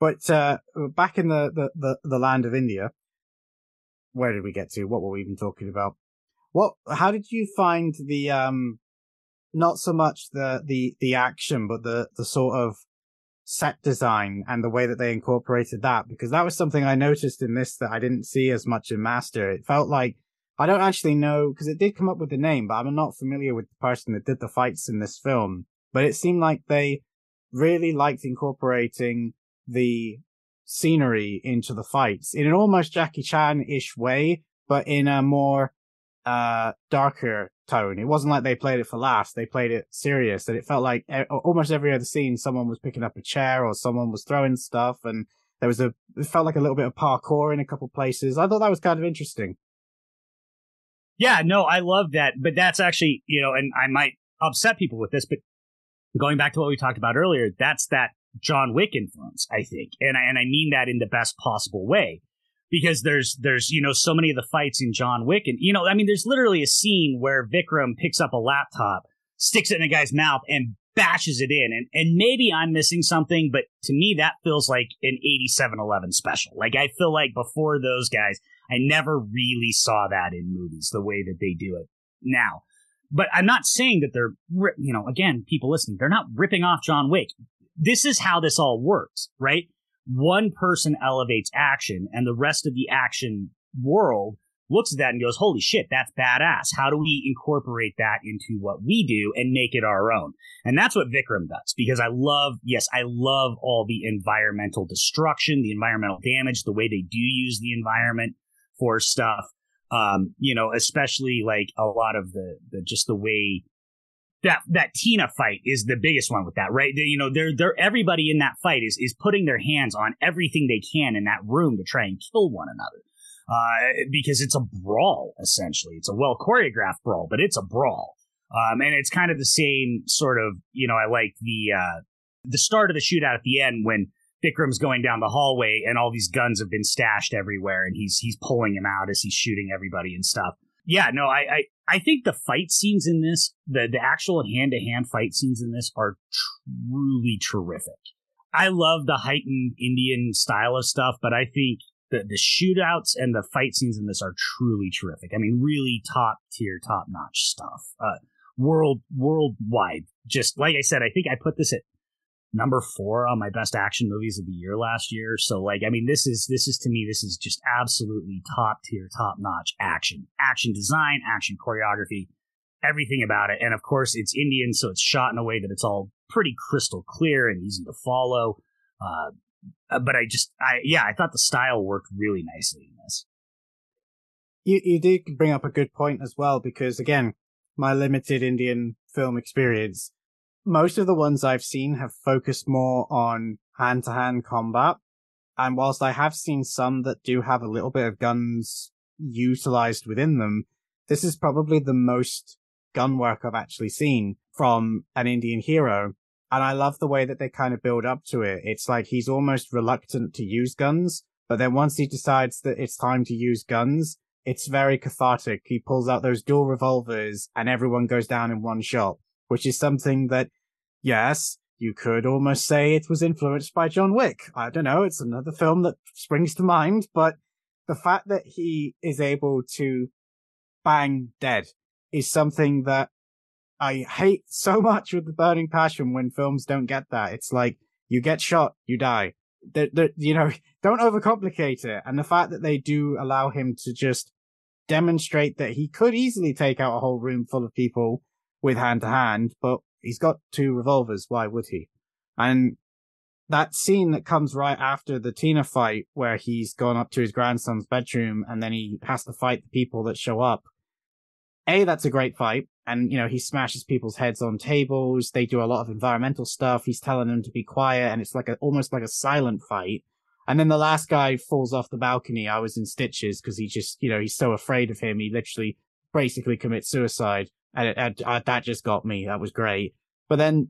But uh, back in the, the, the, the land of India, where did we get to? What were we even talking about? What? How did you find the um, not so much the the the action, but the the sort of set design and the way that they incorporated that? Because that was something I noticed in this that I didn't see as much in Master. It felt like I don't actually know because it did come up with the name, but I'm not familiar with the person that did the fights in this film. But it seemed like they really liked incorporating the scenery into the fights in an almost Jackie Chan ish way, but in a more uh darker tone. It wasn't like they played it for laughs; they played it serious, and it felt like almost every other scene, someone was picking up a chair or someone was throwing stuff, and There was a, it felt like a little bit of parkour in a couple places. I thought that was kind of interesting. Yeah, no, I love that. But that's actually, you know, and I might upset people with this, but going back to what we talked about earlier, that's that John Wick influence, I think. And I, and I mean that in the best possible way. Because there's, there's, you know, so many of the fights in John Wick. And, you know, I mean, there's literally a scene where Vikram picks up a laptop, sticks it in a guy's mouth and bashes it in. And, and maybe I'm missing something, but to me, that feels like an 8711 special. Like, I feel like before those guys, I never really saw that in movies the way that they do it now. But I'm not saying that they're, you know, again, people listening, they're not ripping off John Wick. This is how this all works, right? One person elevates action and the rest of the action world looks at that and goes, holy shit, that's badass. How do we incorporate that into what we do and make it our own? And that's what Vikram does because I love, yes, I love all the environmental destruction, the environmental damage, the way they do use the environment for stuff. Um, you know, especially like a lot of the, the just the way that that Tina fight is the biggest one with that, right? They, you know, they're they're everybody in that fight is is putting their hands on everything they can in that room to try and kill one another. Uh, because it's a brawl essentially. It's a well choreographed brawl, but it's a brawl. Um, and it's kind of the same sort of, you know, I like the uh, the start of the shootout at the end when Vikram's going down the hallway and all these guns have been stashed everywhere and he's he's pulling them out as he's shooting everybody and stuff. Yeah, no, I I, I think the fight scenes in this, the the actual hand to hand fight scenes in this are truly terrific. I love the heightened Indian style of stuff, but I think the the shootouts and the fight scenes in this are truly terrific. I mean, really top tier, top notch stuff. Uh, world worldwide. Just like I said, I think I put this at number four on my best action movies of the year last year. So like, I mean, this is, this is to me, this is just absolutely top tier, top notch action, action design, action choreography, everything about it. And of course it's Indian. So it's shot in a way that it's all pretty crystal clear and easy to follow. Uh, but I just, I, yeah, I thought the style worked really nicely in this. You, you did bring up a good point as well, because again, my limited Indian film experience, most of the ones I've seen have focused more on hand to hand combat. And whilst I have seen some that do have a little bit of guns utilized within them, this is probably the most gun work I've actually seen from an Indian hero. And I love the way that they kind of build up to it. It's like he's almost reluctant to use guns, but then once he decides that it's time to use guns, it's very cathartic. He pulls out those dual revolvers and everyone goes down in one shot which is something that, yes, you could almost say it was influenced by John Wick. I don't know. It's another film that springs to mind, but the fact that he is able to bang dead is something that I hate so much with the burning passion when films don't get that. It's like you get shot, you die. They're, they're, you know, don't overcomplicate it. And the fact that they do allow him to just demonstrate that he could easily take out a whole room full of people with hand to hand, but he's got two revolvers. Why would he? And that scene that comes right after the Tina fight where he's gone up to his grandson's bedroom and then he has to fight the people that show up. A, that's a great fight. And, you know, he smashes people's heads on tables. They do a lot of environmental stuff. He's telling them to be quiet and it's like a, almost like a silent fight. And then the last guy falls off the balcony. I was in stitches because he just, you know, he's so afraid of him. He literally basically commits suicide and it, uh, that just got me. That was great. But then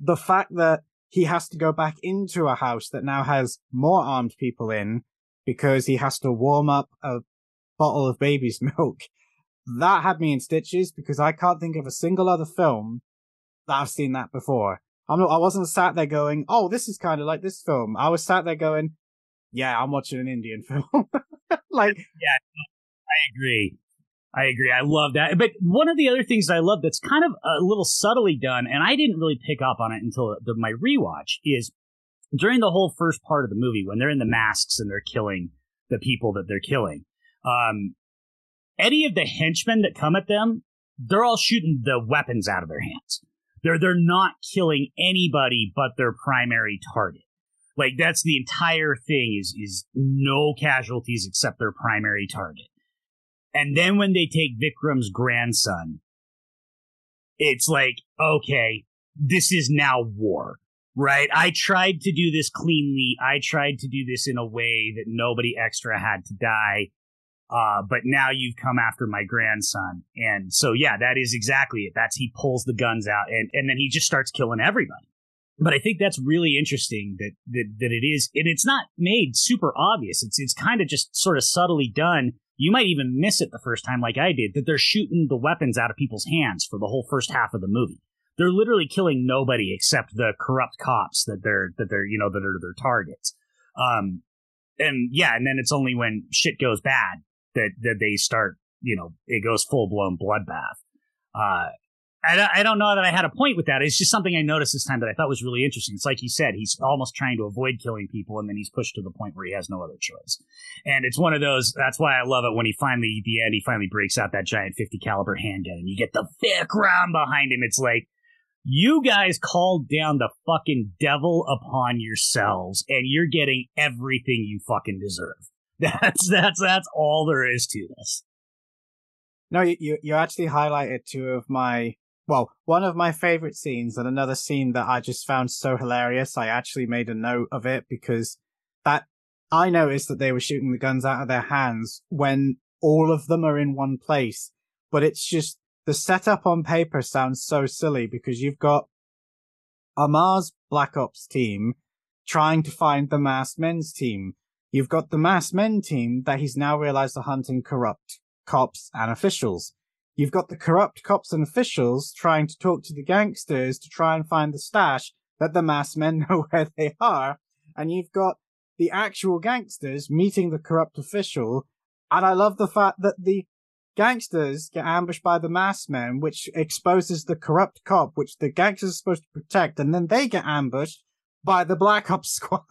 the fact that he has to go back into a house that now has more armed people in because he has to warm up a bottle of baby's milk. That had me in stitches because I can't think of a single other film that I've seen that before. I'm not, I wasn't sat there going, "Oh, this is kind of like this film." I was sat there going, "Yeah, I'm watching an Indian film." like, yeah, I agree. I agree. I love that. But one of the other things I love that's kind of a little subtly done, and I didn't really pick up on it until the, my rewatch, is during the whole first part of the movie when they're in the masks and they're killing the people that they're killing. Um, any of the henchmen that come at them, they're all shooting the weapons out of their hands. They're they're not killing anybody but their primary target. Like that's the entire thing is is no casualties except their primary target. And then when they take Vikram's grandson, it's like, okay, this is now war. Right. I tried to do this cleanly. I tried to do this in a way that nobody extra had to die. Uh, but now you've come after my grandson. And so, yeah, that is exactly it. That's he pulls the guns out and, and then he just starts killing everybody. But I think that's really interesting that, that, that it is, and it's not made super obvious. It's, it's kind of just sort of subtly done. You might even miss it the first time, like I did, that they're shooting the weapons out of people's hands for the whole first half of the movie they're literally killing nobody except the corrupt cops that they're that they're you know that are their targets. Um, and yeah, and then it's only when shit goes bad that that they start you know it goes full blown bloodbath. Uh, I, I don't know that I had a point with that. It's just something I noticed this time that I thought was really interesting. It's like you said, he's almost trying to avoid killing people, and then he's pushed to the point where he has no other choice. And it's one of those. That's why I love it when he finally, at the end, he finally breaks out that giant 50 caliber handgun, and you get the thick round behind him. It's like you guys called down the fucking devil upon yourselves and you're getting everything you fucking deserve. That's that's that's all there is to this. No, you you actually highlighted two of my well, one of my favorite scenes and another scene that I just found so hilarious. I actually made a note of it because that I noticed that they were shooting the guns out of their hands when all of them are in one place, but it's just the setup on paper sounds so silly because you've got Amar's Black Ops team trying to find the masked men's team. You've got the masked men team that he's now realized are hunting corrupt cops and officials. You've got the corrupt cops and officials trying to talk to the gangsters to try and find the stash that the mass men know where they are. And you've got the actual gangsters meeting the corrupt official. And I love the fact that the gangsters get ambushed by the mass men, which exposes the corrupt cop, which the gangsters are supposed to protect, and then they get ambushed by the Black Ops squad.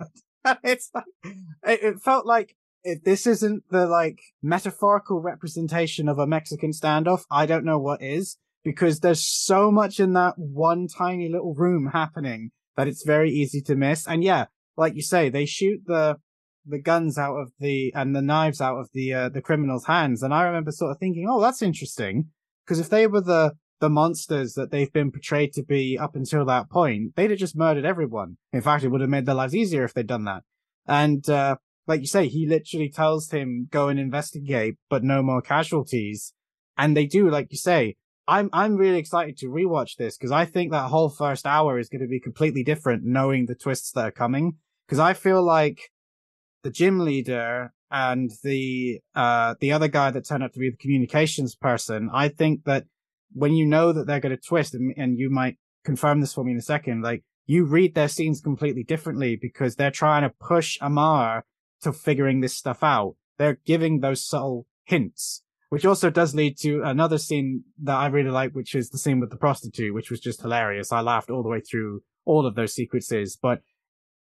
it's like, it, it felt like if this isn't the like metaphorical representation of a Mexican standoff, I don't know what is, because there's so much in that one tiny little room happening that it's very easy to miss. And yeah, like you say, they shoot the the guns out of the and the knives out of the uh, the criminals' hands. And I remember sort of thinking, oh, that's interesting, because if they were the the monsters that they've been portrayed to be up until that point, they'd have just murdered everyone. In fact, it would have made their lives easier if they'd done that. And uh, like you say, he literally tells him go and investigate, but no more casualties. And they do, like you say. I'm I'm really excited to rewatch this because I think that whole first hour is going to be completely different, knowing the twists that are coming. Because I feel like the gym leader and the uh the other guy that turned out to be the communications person, I think that when you know that they're going to twist, and, and you might confirm this for me in a second, like you read their scenes completely differently because they're trying to push Amar to figuring this stuff out. They're giving those subtle hints, which also does lead to another scene that I really like, which is the scene with the prostitute, which was just hilarious. I laughed all the way through all of those sequences, but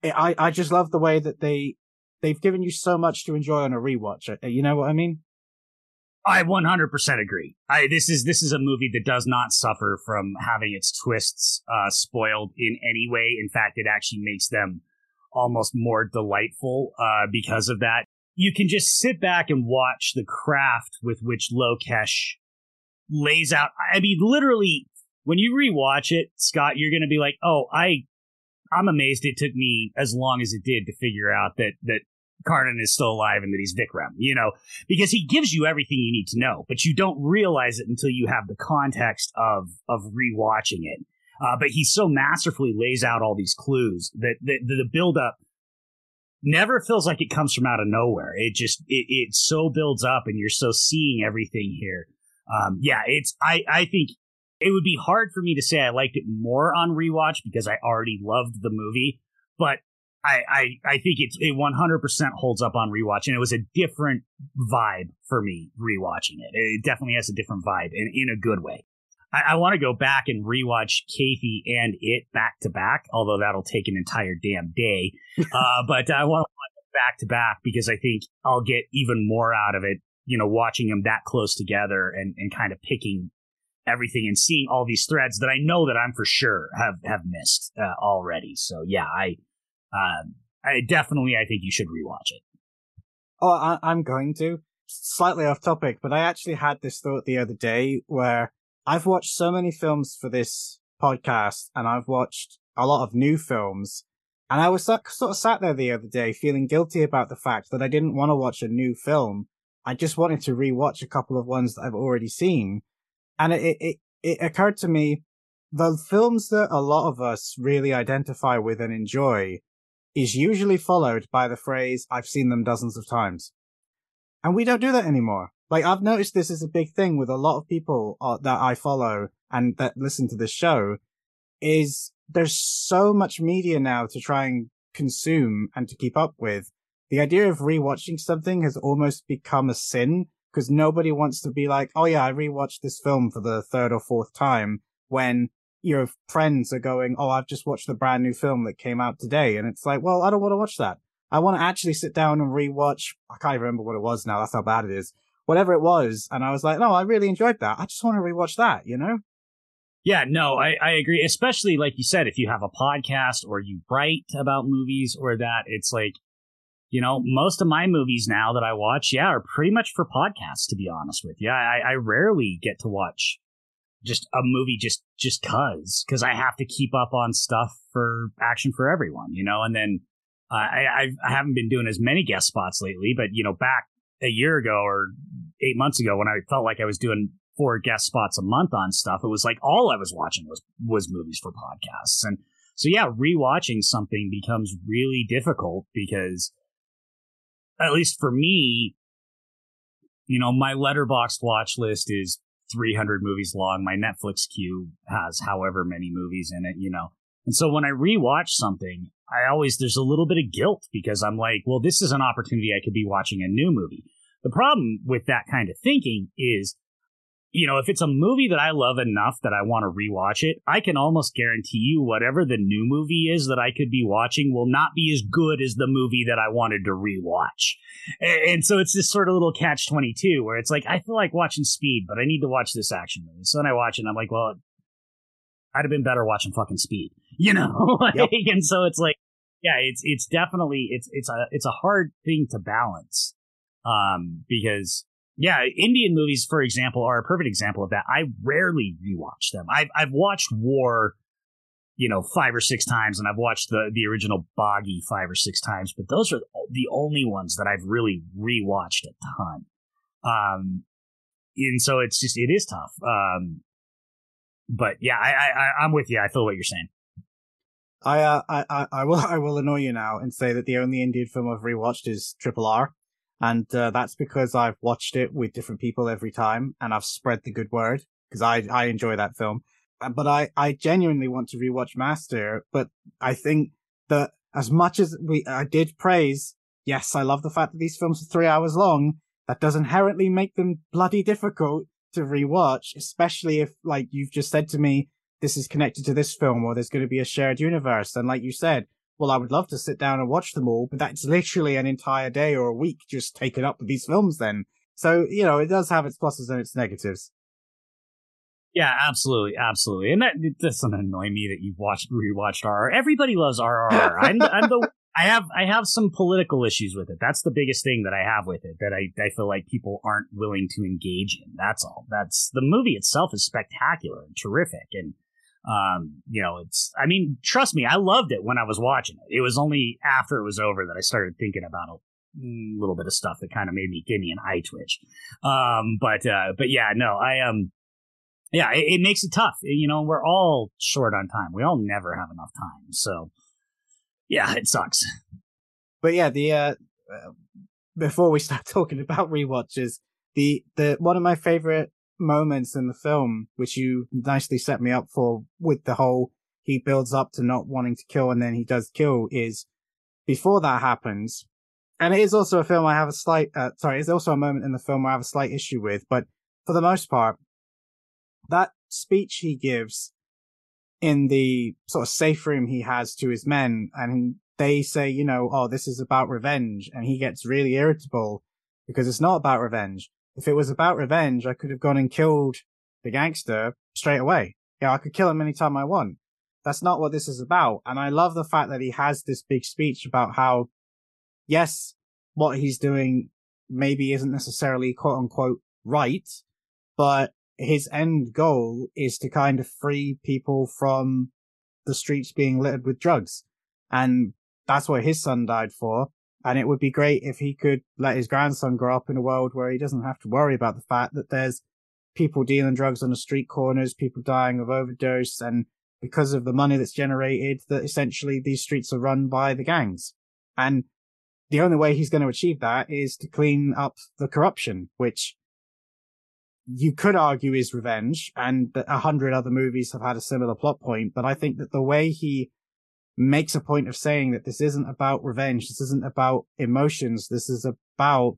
I, I just love the way that they they've given you so much to enjoy on a rewatch. Uh, you know what I mean? I 100% agree. I, this is this is a movie that does not suffer from having its twists uh, spoiled in any way. In fact, it actually makes them almost more delightful uh, because of that. You can just sit back and watch the craft with which Lokesh lays out. I mean, literally, when you rewatch it, Scott, you're going to be like, "Oh, I, I'm amazed it took me as long as it did to figure out that that Karnan is still alive and that he's Vikram, you know, because he gives you everything you need to know, but you don't realize it until you have the context of of rewatching it. Uh, but he so masterfully lays out all these clues that the, the build up never feels like it comes from out of nowhere. It just it, it so builds up, and you're so seeing everything here. Um, yeah, it's I I think it would be hard for me to say I liked it more on rewatch because I already loved the movie, but I, I, I think it's it 100% holds up on rewatch, and it was a different vibe for me rewatching it. It definitely has a different vibe, and in a good way. I, I want to go back and rewatch Kaithi and it back to back, although that'll take an entire damn day. uh, but I want to watch it back to back because I think I'll get even more out of it. You know, watching them that close together and, and kind of picking everything and seeing all these threads that I know that I'm for sure have have missed uh, already. So yeah, I um, I definitely, I think you should rewatch it. Oh, I, I'm going to. Slightly off topic, but I actually had this thought the other day where I've watched so many films for this podcast and I've watched a lot of new films. And I was sort of sat there the other day feeling guilty about the fact that I didn't want to watch a new film. I just wanted to rewatch a couple of ones that I've already seen. And it, it, it occurred to me the films that a lot of us really identify with and enjoy is usually followed by the phrase, I've seen them dozens of times. And we don't do that anymore. Like I've noticed this is a big thing with a lot of people uh, that I follow and that listen to this show is there's so much media now to try and consume and to keep up with. The idea of rewatching something has almost become a sin because nobody wants to be like, oh yeah, I rewatched this film for the third or fourth time when your friends are going, oh, I've just watched the brand new film that came out today. And it's like, well, I don't want to watch that. I want to actually sit down and rewatch. I can't even remember what it was now. That's how bad it is. Whatever it was. And I was like, no, I really enjoyed that. I just want to rewatch that, you know? Yeah, no, I, I agree. Especially like you said, if you have a podcast or you write about movies or that, it's like, you know, most of my movies now that I watch, yeah, are pretty much for podcasts, to be honest with you. I, I rarely get to watch just a movie just just cause because I have to keep up on stuff for action for everyone, you know. And then uh, I I've, I haven't been doing as many guest spots lately, but you know, back a year ago or eight months ago when I felt like I was doing four guest spots a month on stuff, it was like all I was watching was was movies for podcasts, and so yeah, rewatching something becomes really difficult because at least for me, you know, my Letterboxd watch list is 300 movies long. My Netflix queue has however many movies in it, you know. And so when I rewatch something, I always, there's a little bit of guilt because I'm like, well, this is an opportunity I could be watching a new movie. The problem with that kind of thinking is you know, if it's a movie that I love enough that I want to rewatch it, I can almost guarantee you whatever the new movie is that I could be watching will not be as good as the movie that I wanted to rewatch. And so it's this sort of little catch 22 where it's like, I feel like watching Speed, but I need to watch this action movie. So then I watch it and I'm like, well, I'd have been better watching fucking Speed, you know? yep. and so it's like, yeah, it's, it's definitely, it's, it's a, it's a hard thing to balance. Um, because yeah, Indian movies, for example, are a perfect example of that. I rarely rewatch them. I've I've watched War, you know, five or six times, and I've watched the the original Baaghi five or six times, but those are the only ones that I've really rewatched a ton. Um, and so it's just it is tough. Um, but yeah, I, I I'm with you. I feel what you're saying. I, uh, I I will I will annoy you now and say that the only Indian film I've rewatched is Triple R. And uh, that's because I've watched it with different people every time and I've spread the good word because I, I enjoy that film. Uh, but I, I genuinely want to rewatch Master, but I think that as much as we, I did praise, yes, I love the fact that these films are three hours long. That does inherently make them bloody difficult to rewatch, especially if, like you've just said to me, this is connected to this film or there's going to be a shared universe. And like you said, well, I would love to sit down and watch them all, but that's literally an entire day or a week just taken up with these films then. So, you know, it does have its pluses and its negatives. Yeah, absolutely, absolutely, and that it doesn't annoy me that you've watched rewatched RR. Everybody loves RRR. I'm, I'm the I have I have some political issues with it. That's the biggest thing that I have with it that I I feel like people aren't willing to engage in. That's all. That's the movie itself is spectacular and terrific, and um, you know, it's, I mean, trust me, I loved it when I was watching it. It was only after it was over that I started thinking about a little bit of stuff that kind of made me, give me an eye twitch. Um, but, uh, but yeah, no, I, um, yeah, it, it makes it tough. You know, we're all short on time. We all never have enough time. So yeah, it sucks. But yeah, the, uh, before we start talking about rewatches, the, the, one of my favorite moments in the film, which you nicely set me up for with the whole he builds up to not wanting to kill and then he does kill is before that happens. And it is also a film I have a slight, uh, sorry, it's also a moment in the film I have a slight issue with, but for the most part, that speech he gives in the sort of safe room he has to his men and they say, you know, oh, this is about revenge. And he gets really irritable because it's not about revenge if it was about revenge, I could have gone and killed the gangster straight away. Yeah, I could kill him anytime I want. That's not what this is about. And I love the fact that he has this big speech about how, yes, what he's doing maybe isn't necessarily quote unquote right, but his end goal is to kind of free people from the streets being littered with drugs. And that's what his son died for. And it would be great if he could let his grandson grow up in a world where he doesn't have to worry about the fact that there's people dealing drugs on the street corners, people dying of overdose, and because of the money that's generated, that essentially these streets are run by the gangs. And the only way he's going to achieve that is to clean up the corruption, which you could argue is revenge. And a hundred other movies have had a similar plot point. But I think that the way he makes a point of saying that this isn't about revenge, this isn't about emotions, this is about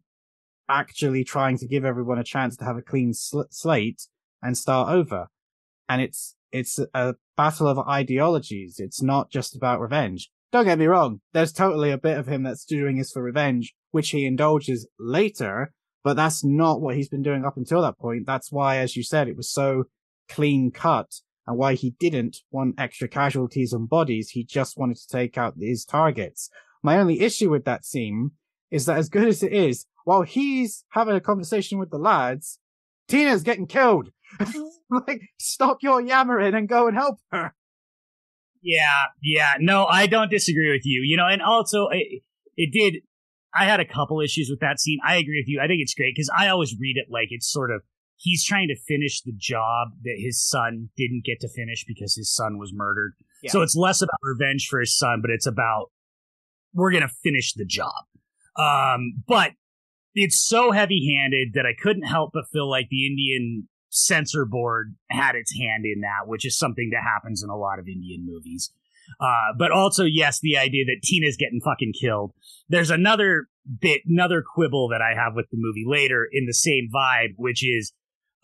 actually trying to give everyone a chance to have a clean sl- slate and start over. And it's, it's a battle of ideologies. It's not just about revenge. Don't get me wrong. There's totally a bit of him that's doing this for revenge, which he indulges later, but that's not what he's been doing up until that point. That's why, as you said, it was so clean cut and why he didn't want extra casualties and bodies. He just wanted to take out his targets. My only issue with that scene is that as good as it is, while he's having a conversation with the lads, Tina's getting killed. like, stop your yammering and go and help her. Yeah, yeah. No, I don't disagree with you. You know, and also it, it did. I had a couple issues with that scene. I agree with you. I think it's great because I always read it like it's sort of he's trying to finish the job that his son didn't get to finish because his son was murdered. Yeah. So it's less about revenge for his son, but it's about we're gonna finish the job. Um, but it's so heavy handed that I couldn't help but feel like the Indian censor board had its hand in that, which is something that happens in a lot of Indian movies. Uh, but also, yes, the idea that Tina's getting fucking killed. There's another bit, another quibble that I have with the movie later in the same vibe, which is,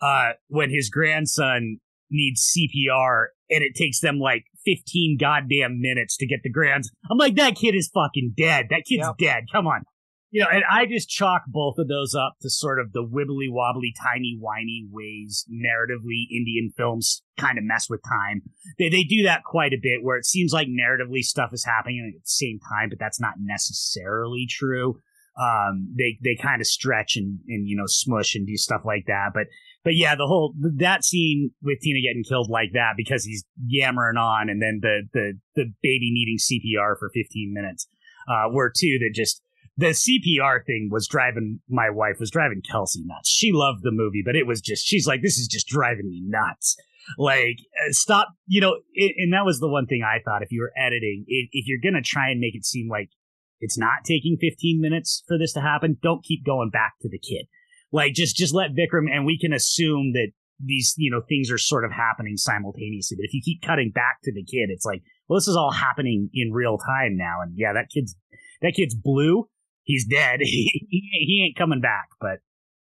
uh, when his grandson needs CPR and it takes them like 15 goddamn minutes to get the grands. I'm like, that kid is fucking dead. That kid's yep. dead. Come on you know, and I just chalk both of those up to sort of the wibbly wobbly, timey wimey ways narratively Indian films kind of mess with time. They they do that quite a bit, where it seems like narratively stuff is happening at the same time, but that's not necessarily true. Um, they they kind of stretch and and you know smush and do stuff like that, but but yeah, the whole that scene with Tina getting killed like that because he's yammering on, and then the the the baby needing CPR for 15 minutes, uh, were two that just the CPR thing was driving my wife was driving Kelsey nuts. She loved the movie, but it was just she's like, this is just driving me nuts. Like, uh, stop, you know. It, and that was the one thing I thought. If you were editing, if, if you're gonna try and make it seem like it's not taking 15 minutes for this to happen, don't keep going back to the kid. Like, just just let Vikram, and we can assume that these you know things are sort of happening simultaneously. But if you keep cutting back to the kid, it's like, well, this is all happening in real time now, and yeah, that kid's that kid's blue he's dead. he, he ain't coming back, but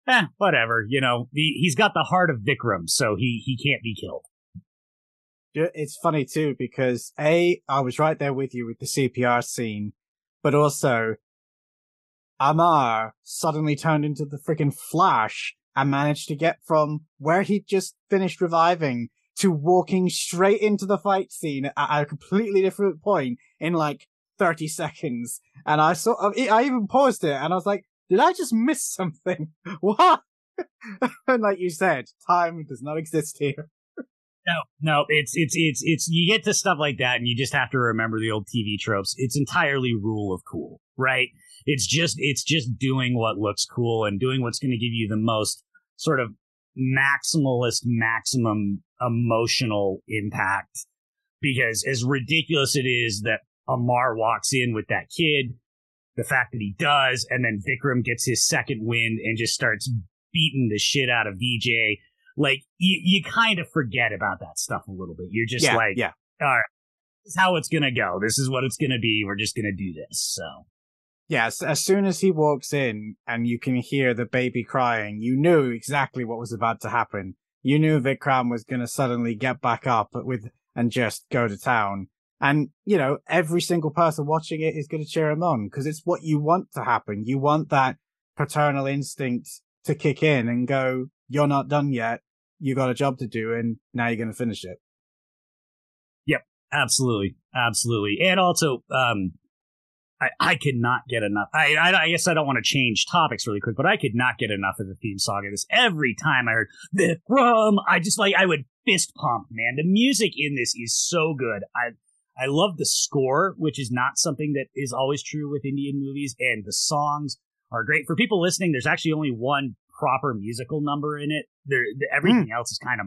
eh, whatever. You know, he, he's got the heart of Vikram, so he, he can't be killed. It's funny too, because A, I was right there with you with the CPR scene, but also Amar suddenly turned into the freaking Flash and managed to get from where he'd just finished reviving to walking straight into the fight scene at a completely different point in like 30 seconds. And I saw, I even paused it and I was like, did I just miss something? What? and like you said, time does not exist here. No, no, it's, it's, it's, it's, you get to stuff like that and you just have to remember the old TV tropes. It's entirely rule of cool, right? It's just, it's just doing what looks cool and doing what's going to give you the most sort of maximalist, maximum emotional impact. Because as ridiculous it is that Amar walks in with that kid, the fact that he does, and then Vikram gets his second wind and just starts beating the shit out of Vijay. Like you, you kind of forget about that stuff a little bit. You're just yeah, like, yeah, all right, this is how it's gonna go. This is what it's gonna be. We're just gonna do this. So. Yes, as soon as he walks in and you can hear the baby crying, you knew exactly what was about to happen. You knew Vikram was going to suddenly get back up with and just go to town. And, you know, every single person watching it is going to cheer him on because it's what you want to happen. You want that paternal instinct to kick in and go, you're not done yet. You got a job to do and now you're going to finish it. Yep. Absolutely. Absolutely. And also, um, I, I could not get enough. I, I, I guess I don't want to change topics really quick, but I could not get enough of the theme song of this. Every time I heard the rum, I just like I would fist pump, man. The music in this is so good. I I love the score, which is not something that is always true with Indian movies, and the songs are great. For people listening, there's actually only one proper musical number in it. There, everything mm. else is kind of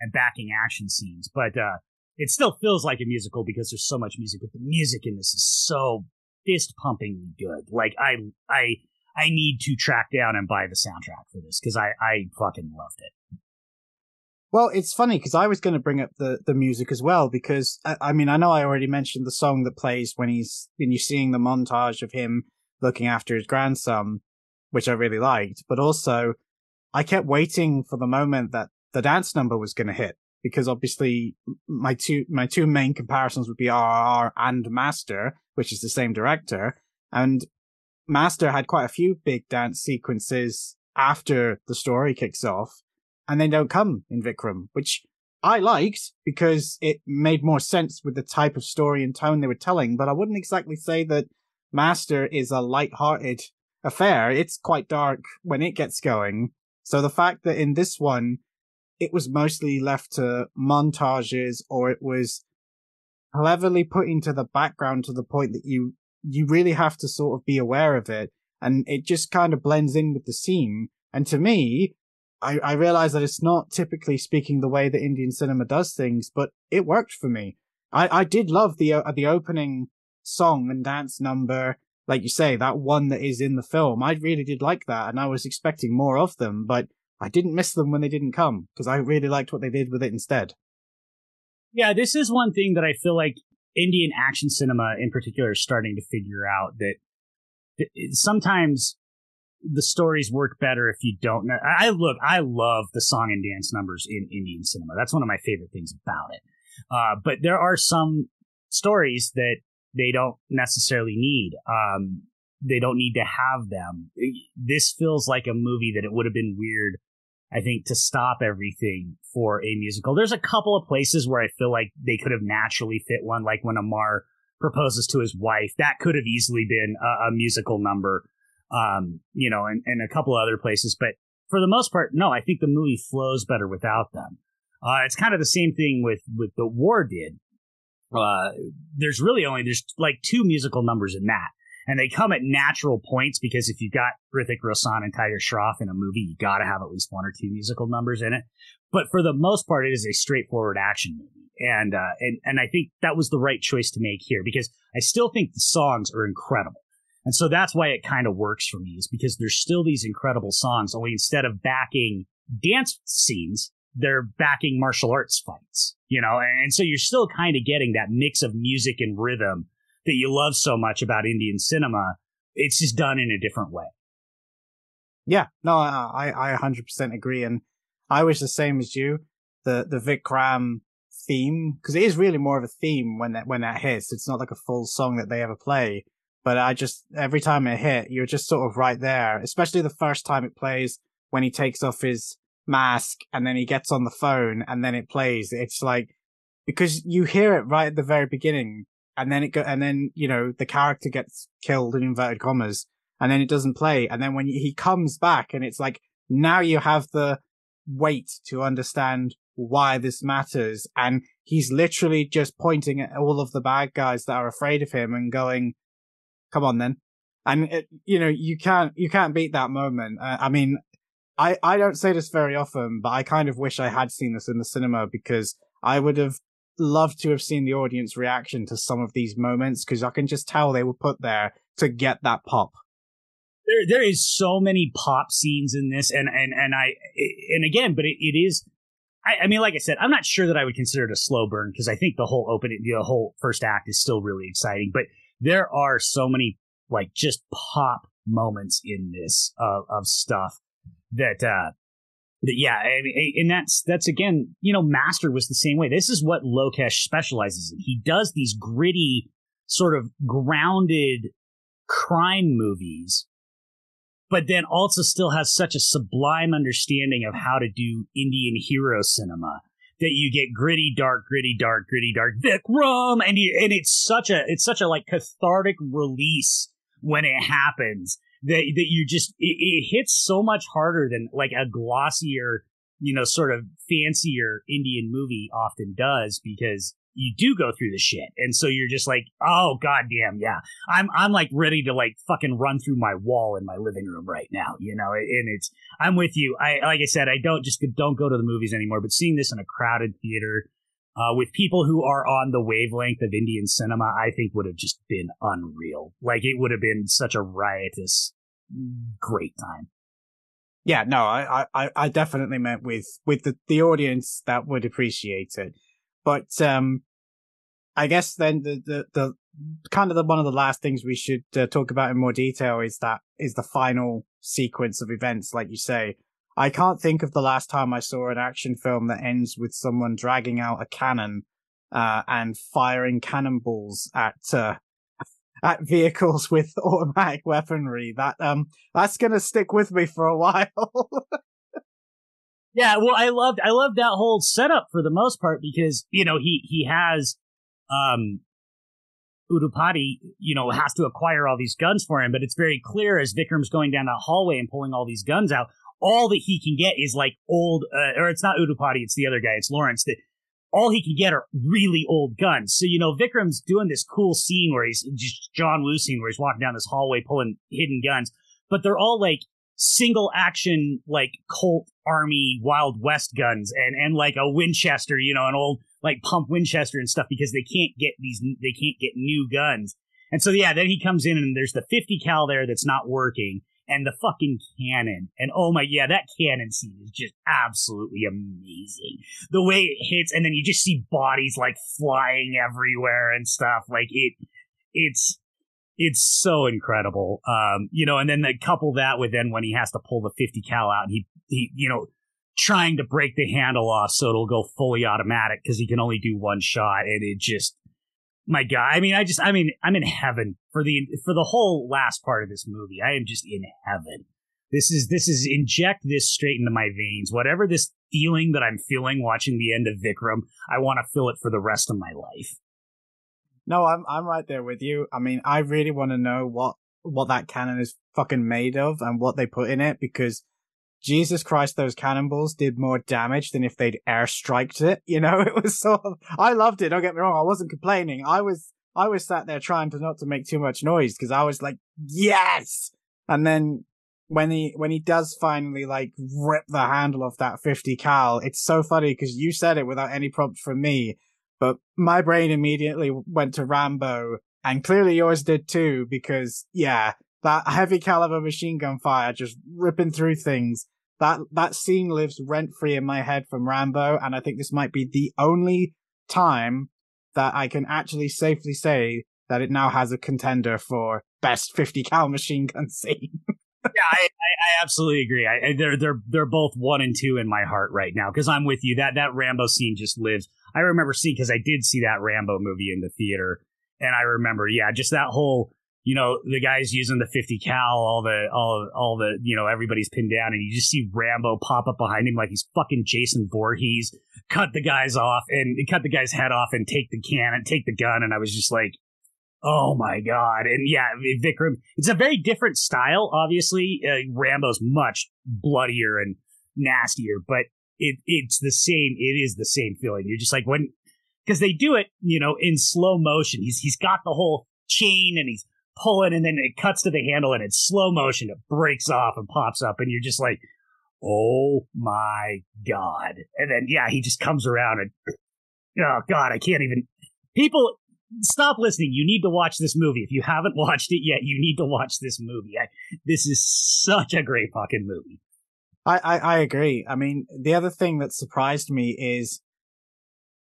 and backing action scenes, but uh, it still feels like a musical because there's so much music. But the music in this is so fist pumpingly good. Like I, I, I need to track down and buy the soundtrack for this because I, I fucking loved it. Well, it's funny because I was going to bring up the, the music as well because I, I, mean I know I already mentioned the song that plays when he's when you're seeing the montage of him looking after his grandson, which I really liked, but also I kept waiting for the moment that the dance number was going to hit because obviously my two my two main comparisons would be RRR and Master, which is the same director, and Master had quite a few big dance sequences after the story kicks off, and they don't come in Vikram, which I liked because it made more sense with the type of story and tone they were telling. But I wouldn't exactly say that Master is a light-hearted affair. It's quite dark when it gets going. So the fact that in this one it was mostly left to montages or it was cleverly put into the background to the point that you you really have to sort of be aware of it and it just kind of blends in with the scene and to me I, I realize that it's not typically speaking the way that Indian cinema does things, but it worked for me. I, I did love the uh, the opening song and dance number, like you say, that one that is in the film. I really did like that, and I was expecting more of them. But I didn't miss them when they didn't come because I really liked what they did with it instead. Yeah, this is one thing that I feel like Indian action cinema in particular is starting to figure out that, sometimes the stories work better if you don't know. I look, I love the song and dance numbers in Indian cinema. That's one of my favorite things about it. Uh, but there are some stories that they don't necessarily need. Um, they don't need to have them. This feels like a movie that it would have been weird I think, to stop everything for a musical. There's a couple of places where I feel like they could have naturally fit one, like when Amar proposes to his wife. That could have easily been a, a musical number, um, you know, and, and a couple other places. But for the most part, no, I think the movie flows better without them. Uh, it's kind of the same thing with, with the war did. Uh, there's really only, there's like two musical numbers in that and they come at natural points because if you've got Hrithik Roshan and Tiger Shroff in a movie, you got to have at least one or two musical numbers in it. But for the most part, it is a straightforward action movie, and uh, and and I think that was the right choice to make here because I still think the songs are incredible, and so that's why it kind of works for me is because there's still these incredible songs. Only instead of backing dance scenes, they're backing martial arts fights, you know, and so you're still kind of getting that mix of music and rhythm that you love so much about Indian cinema. It's just done in a different way. Yeah, no, I, I 100% agree. And I was the same as you. The, the Vikram theme, because it is really more of a theme when that, when that hits. It's not like a full song that they ever play. But I just, every time it hit, you're just sort of right there, especially the first time it plays when he takes off his mask and then he gets on the phone and then it plays. It's like, because you hear it right at the very beginning and then it go, and then, you know, the character gets killed in inverted commas and then it doesn't play. And then when he comes back and it's like, now you have the weight to understand why this matters. And he's literally just pointing at all of the bad guys that are afraid of him and going, come on then. And it, you know, you can't, you can't beat that moment. Uh, I mean, I, I don't say this very often, but I kind of wish I had seen this in the cinema because I would have love to have seen the audience reaction to some of these moments because I can just tell they were put there to get that pop. There, there is so many pop scenes in this, and and and I and again, but it, it is. I, I mean, like I said, I'm not sure that I would consider it a slow burn because I think the whole opening, the whole first act is still really exciting. But there are so many like just pop moments in this of, of stuff that uh yeah, I mean, and that's that's again, you know, Master was the same way. This is what Lokesh specializes in. He does these gritty, sort of grounded crime movies, but then also still has such a sublime understanding of how to do Indian hero cinema that you get gritty, dark, gritty, dark, gritty, dark, Vikram, and you, and it's such a it's such a like cathartic release when it happens that that you just it, it, hits so much harder than like a glossier you know, sort of fancier Indian movie often does because you do go through the shit. And so you're just like, oh goddamn, yeah. I'm I'm like ready to like fucking run through my wall in my living room right now, you know. And it's I'm with you. I like I said, I don't just don't go to the movies anymore, but seeing this in a crowded theater uh, with people who are on the wavelength of Indian cinema, I think would have just been unreal. Like it would have been such a riotous, great time. Yeah, no, I, I, I definitely meant with, with the, the audience that would appreciate it. But, um, I guess then the, the, the kind of the, one of the last things we should uh, talk about in more detail is that, is the final sequence of events, like you say. I can't think of the last time I saw an action film that ends with someone dragging out a cannon, uh, and firing cannonballs at, uh, at vehicles with automatic weaponry. That um that's gonna stick with me for a while. yeah, well I loved I loved that whole setup for the most part because, you know, he he has um Udupati, you know, has to acquire all these guns for him, but it's very clear as Vikram's going down that hallway and pulling all these guns out, all that he can get is like old, uh, or it's not Udupati, it's the other guy, it's Lawrence, that all he can get are really old guns. So, you know, Vikram's doing this cool scene where he's just John Woo scene where he's walking down this hallway pulling hidden guns, but they're all like single action, like Colt Army Wild West guns and, and like a Winchester, you know, an old like pump Winchester and stuff because they can't get these, they can't get new guns. And so, yeah, then he comes in and there's the 50 cal there that's not working and the fucking cannon. And oh my, yeah, that cannon scene is just absolutely amazing. The way it hits, and then you just see bodies like flying everywhere and stuff. Like it, it's, it's so incredible. Um, you know, and then they couple that with then when he has to pull the 50 cal out and he, he, you know, trying to break the handle off so it'll go fully automatic because he can only do one shot and it just my God. I mean, I just, I mean, I'm in heaven for the, for the whole last part of this movie. I am just in heaven. This is, this is inject this straight into my veins. Whatever this feeling that I'm feeling watching the end of Vikram, I want to feel it for the rest of my life. No, I'm, I'm right there with you. I mean, I really want to know what, what that cannon is fucking made of and what they put in it because Jesus Christ, those cannonballs did more damage than if they'd airstriked it. You know, it was sort of, I loved it. Don't get me wrong. I wasn't complaining. I was, I was sat there trying to not to make too much noise because I was like, yes. And then when he, when he does finally like rip the handle off that 50 cal, it's so funny because you said it without any prompt from me, but my brain immediately went to Rambo and clearly yours did too because yeah, that heavy caliber machine gun fire just ripping through things that that scene lives rent free in my head from Rambo, and I think this might be the only time that I can actually safely say that it now has a contender for best 50 cal machine gun scene. yeah, I, I, absolutely agree. I, they're they're they're both one and two in my heart right now because I'm with you. That that Rambo scene just lives. I remember seeing because I did see that Rambo movie in the theater, and I remember, yeah, just that whole you know, the guy's using the 50 cal, all the, all, all the, you know, everybody's pinned down and you just see Rambo pop up behind him like he's fucking Jason Voorhees, cut the guys off and cut the guy's head off and take the cannon, take the gun. And I was just like, oh my God. And yeah, Vikram, it's a very different style, obviously. Uh, Rambo's much bloodier and nastier, but it, it's the same, it is the same feeling. You're just like, when, because they do it, you know, in slow motion. He's, he's got the whole chain and he's pulling and then it cuts to the handle and it's slow motion. It breaks off and pops up and you're just like, oh my God. And then, yeah, he just comes around and, oh God, I can't even. People, stop listening. You need to watch this movie. If you haven't watched it yet, you need to watch this movie. I, this is such a great fucking movie. I, I, I agree. I mean, the other thing that surprised me is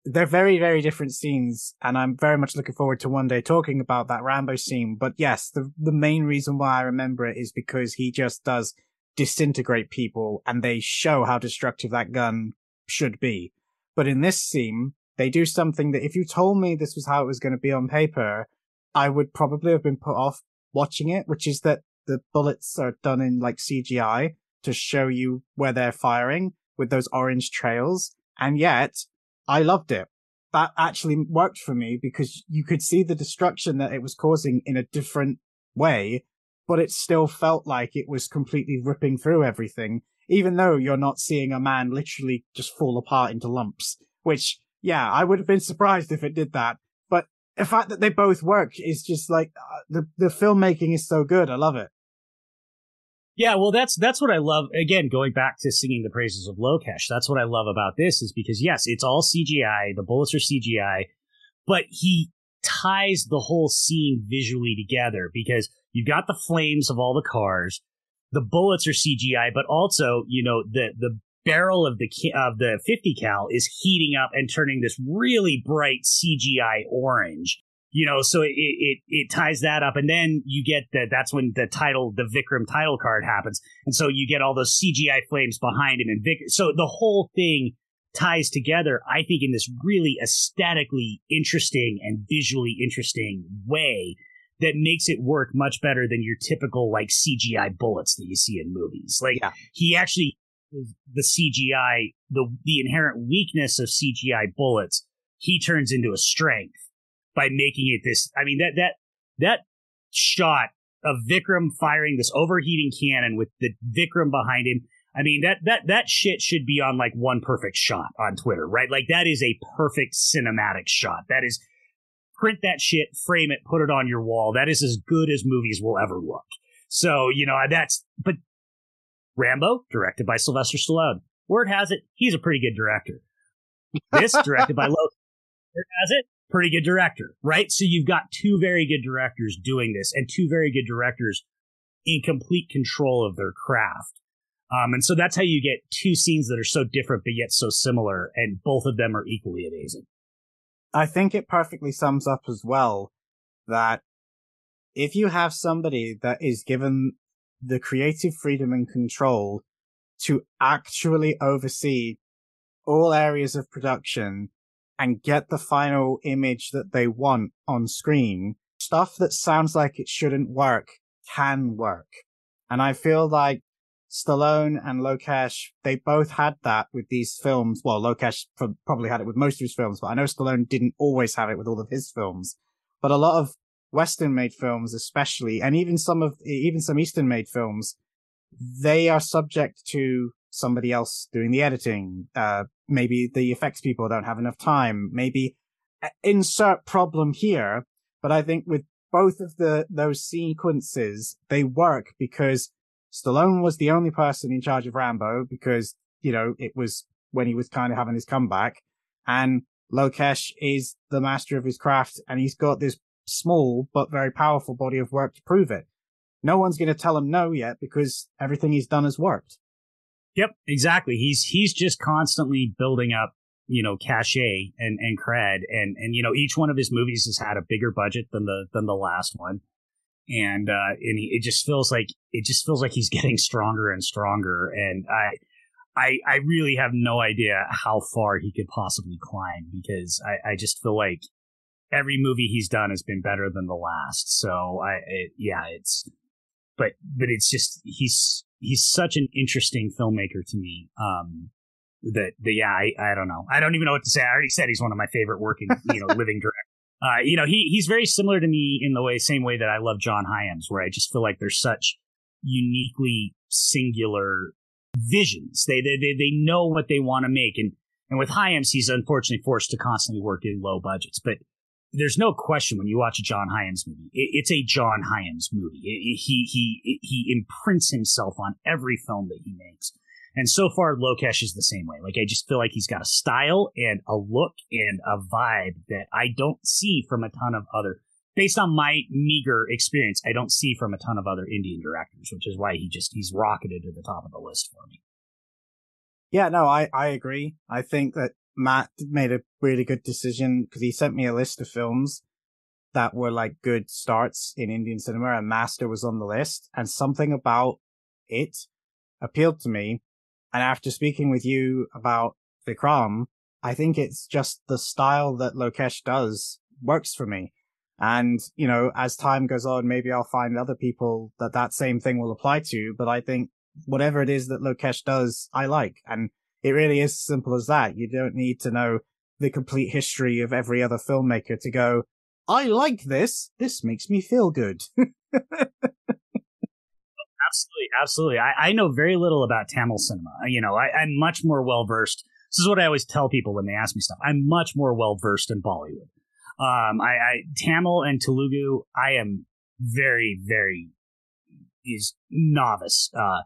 they're very, very different scenes, and I'm very much looking forward to one day talking about that Rambo scene. But yes, the the main reason why I remember it is because he just does disintegrate people, and they show how destructive that gun should be. But in this scene, they do something that if you told me this was how it was going to be on paper, I would probably have been put off watching it, which is that the bullets are done in like CGI to show you where they're firing with those orange trails. And yet I loved it. That actually worked for me because you could see the destruction that it was causing in a different way, but it still felt like it was completely ripping through everything, even though you're not seeing a man literally just fall apart into lumps. Which, yeah, I would have been surprised if it did that. But the fact that they both work is just like uh, the the filmmaking is so good. I love it. Yeah, well, that's that's what I love. Again, going back to singing the praises of Lokesh, that's what I love about this is because yes, it's all CGI. The bullets are CGI, but he ties the whole scene visually together because you've got the flames of all the cars, the bullets are CGI, but also you know the the barrel of the of the 50 cal is heating up and turning this really bright CGI orange you know, so it, it, it ties that up. And then you get that, that's when the title, the Vikram title card happens. And so you get all those CGI flames behind him and Vic. So the whole thing ties together, I think, in this really aesthetically interesting and visually interesting way that makes it work much better than your typical like CGI bullets that you see in movies. Like yeah. he actually the CGI, the the inherent weakness of CGI bullets, he turns into a strength by making it this. I mean that that that shot of Vikram firing this overheating cannon with the Vikram behind him. I mean that that that shit should be on like one perfect shot on Twitter, right? Like that is a perfect cinematic shot. That is print that shit, frame it, put it on your wall. That is as good as movies will ever look. So, you know, that's but Rambo, directed by Sylvester Stallone. Word has it, he's a pretty good director. This directed by Loki. Word has it, pretty good director, right? So you've got two very good directors doing this and two very good directors in complete control of their craft. Um, and so that's how you get two scenes that are so different but yet so similar, and both of them are equally amazing. I think it perfectly sums up as well that if you have somebody that is given the creative freedom and control to actually oversee all areas of production and get the final image that they want on screen, stuff that sounds like it shouldn't work can work. And I feel like Stallone and Lokesh, they both had that with these films. Well, Lokesh probably had it with most of his films, but I know Stallone didn't always have it with all of his films. But a lot of Western made films, especially, and even some of, even some Eastern made films, they are subject to somebody else doing the editing. Uh, maybe the effects people don't have enough time. Maybe uh, insert problem here. But I think with both of the, those sequences, they work because Stallone was the only person in charge of Rambo because, you know, it was when he was kind of having his comeback and Lokesh is the master of his craft and he's got this small but very powerful body of work to prove it. No one's going to tell him no yet because everything he's done has worked. Yep, exactly. He's he's just constantly building up, you know, cachet and and cred, and and you know, each one of his movies has had a bigger budget than the than the last one, and uh, and he, it just feels like it just feels like he's getting stronger and stronger, and I. I, I really have no idea how far he could possibly climb because I, I just feel like every movie he's done has been better than the last. So I, it, yeah, it's, but, but it's just, he's, he's such an interesting filmmaker to me. Um, that the yeah, I, I don't know. I don't even know what to say. I already said he's one of my favorite working, you know, living directors. Uh, you know, he he's very similar to me in the way, same way that I love John Hyams, where I just feel like they're such uniquely singular visions. They they they, they know what they want to make, and and with Hyams, he's unfortunately forced to constantly work in low budgets. But there's no question when you watch a John Hyams movie, it, it's a John Hyams movie. He he he imprints himself on every film that he makes. And so far, Lokesh is the same way. Like I just feel like he's got a style and a look and a vibe that I don't see from a ton of other. Based on my meager experience, I don't see from a ton of other Indian directors, which is why he just he's rocketed to the top of the list for me. Yeah, no, I I agree. I think that Matt made a really good decision because he sent me a list of films that were like good starts in Indian cinema and Master was on the list and something about it appealed to me. And after speaking with you about Vikram, I think it's just the style that Lokesh does works for me. And, you know, as time goes on, maybe I'll find other people that that same thing will apply to. But I think whatever it is that Lokesh does, I like. And it really is simple as that. You don't need to know the complete history of every other filmmaker to go, I like this. This makes me feel good. absolutely, absolutely. I, I know very little about Tamil cinema. You know, I, I'm much more well versed. This is what I always tell people when they ask me stuff. I'm much more well versed in Bollywood. Um, I, I Tamil and Telugu, I am very, very is novice. Uh,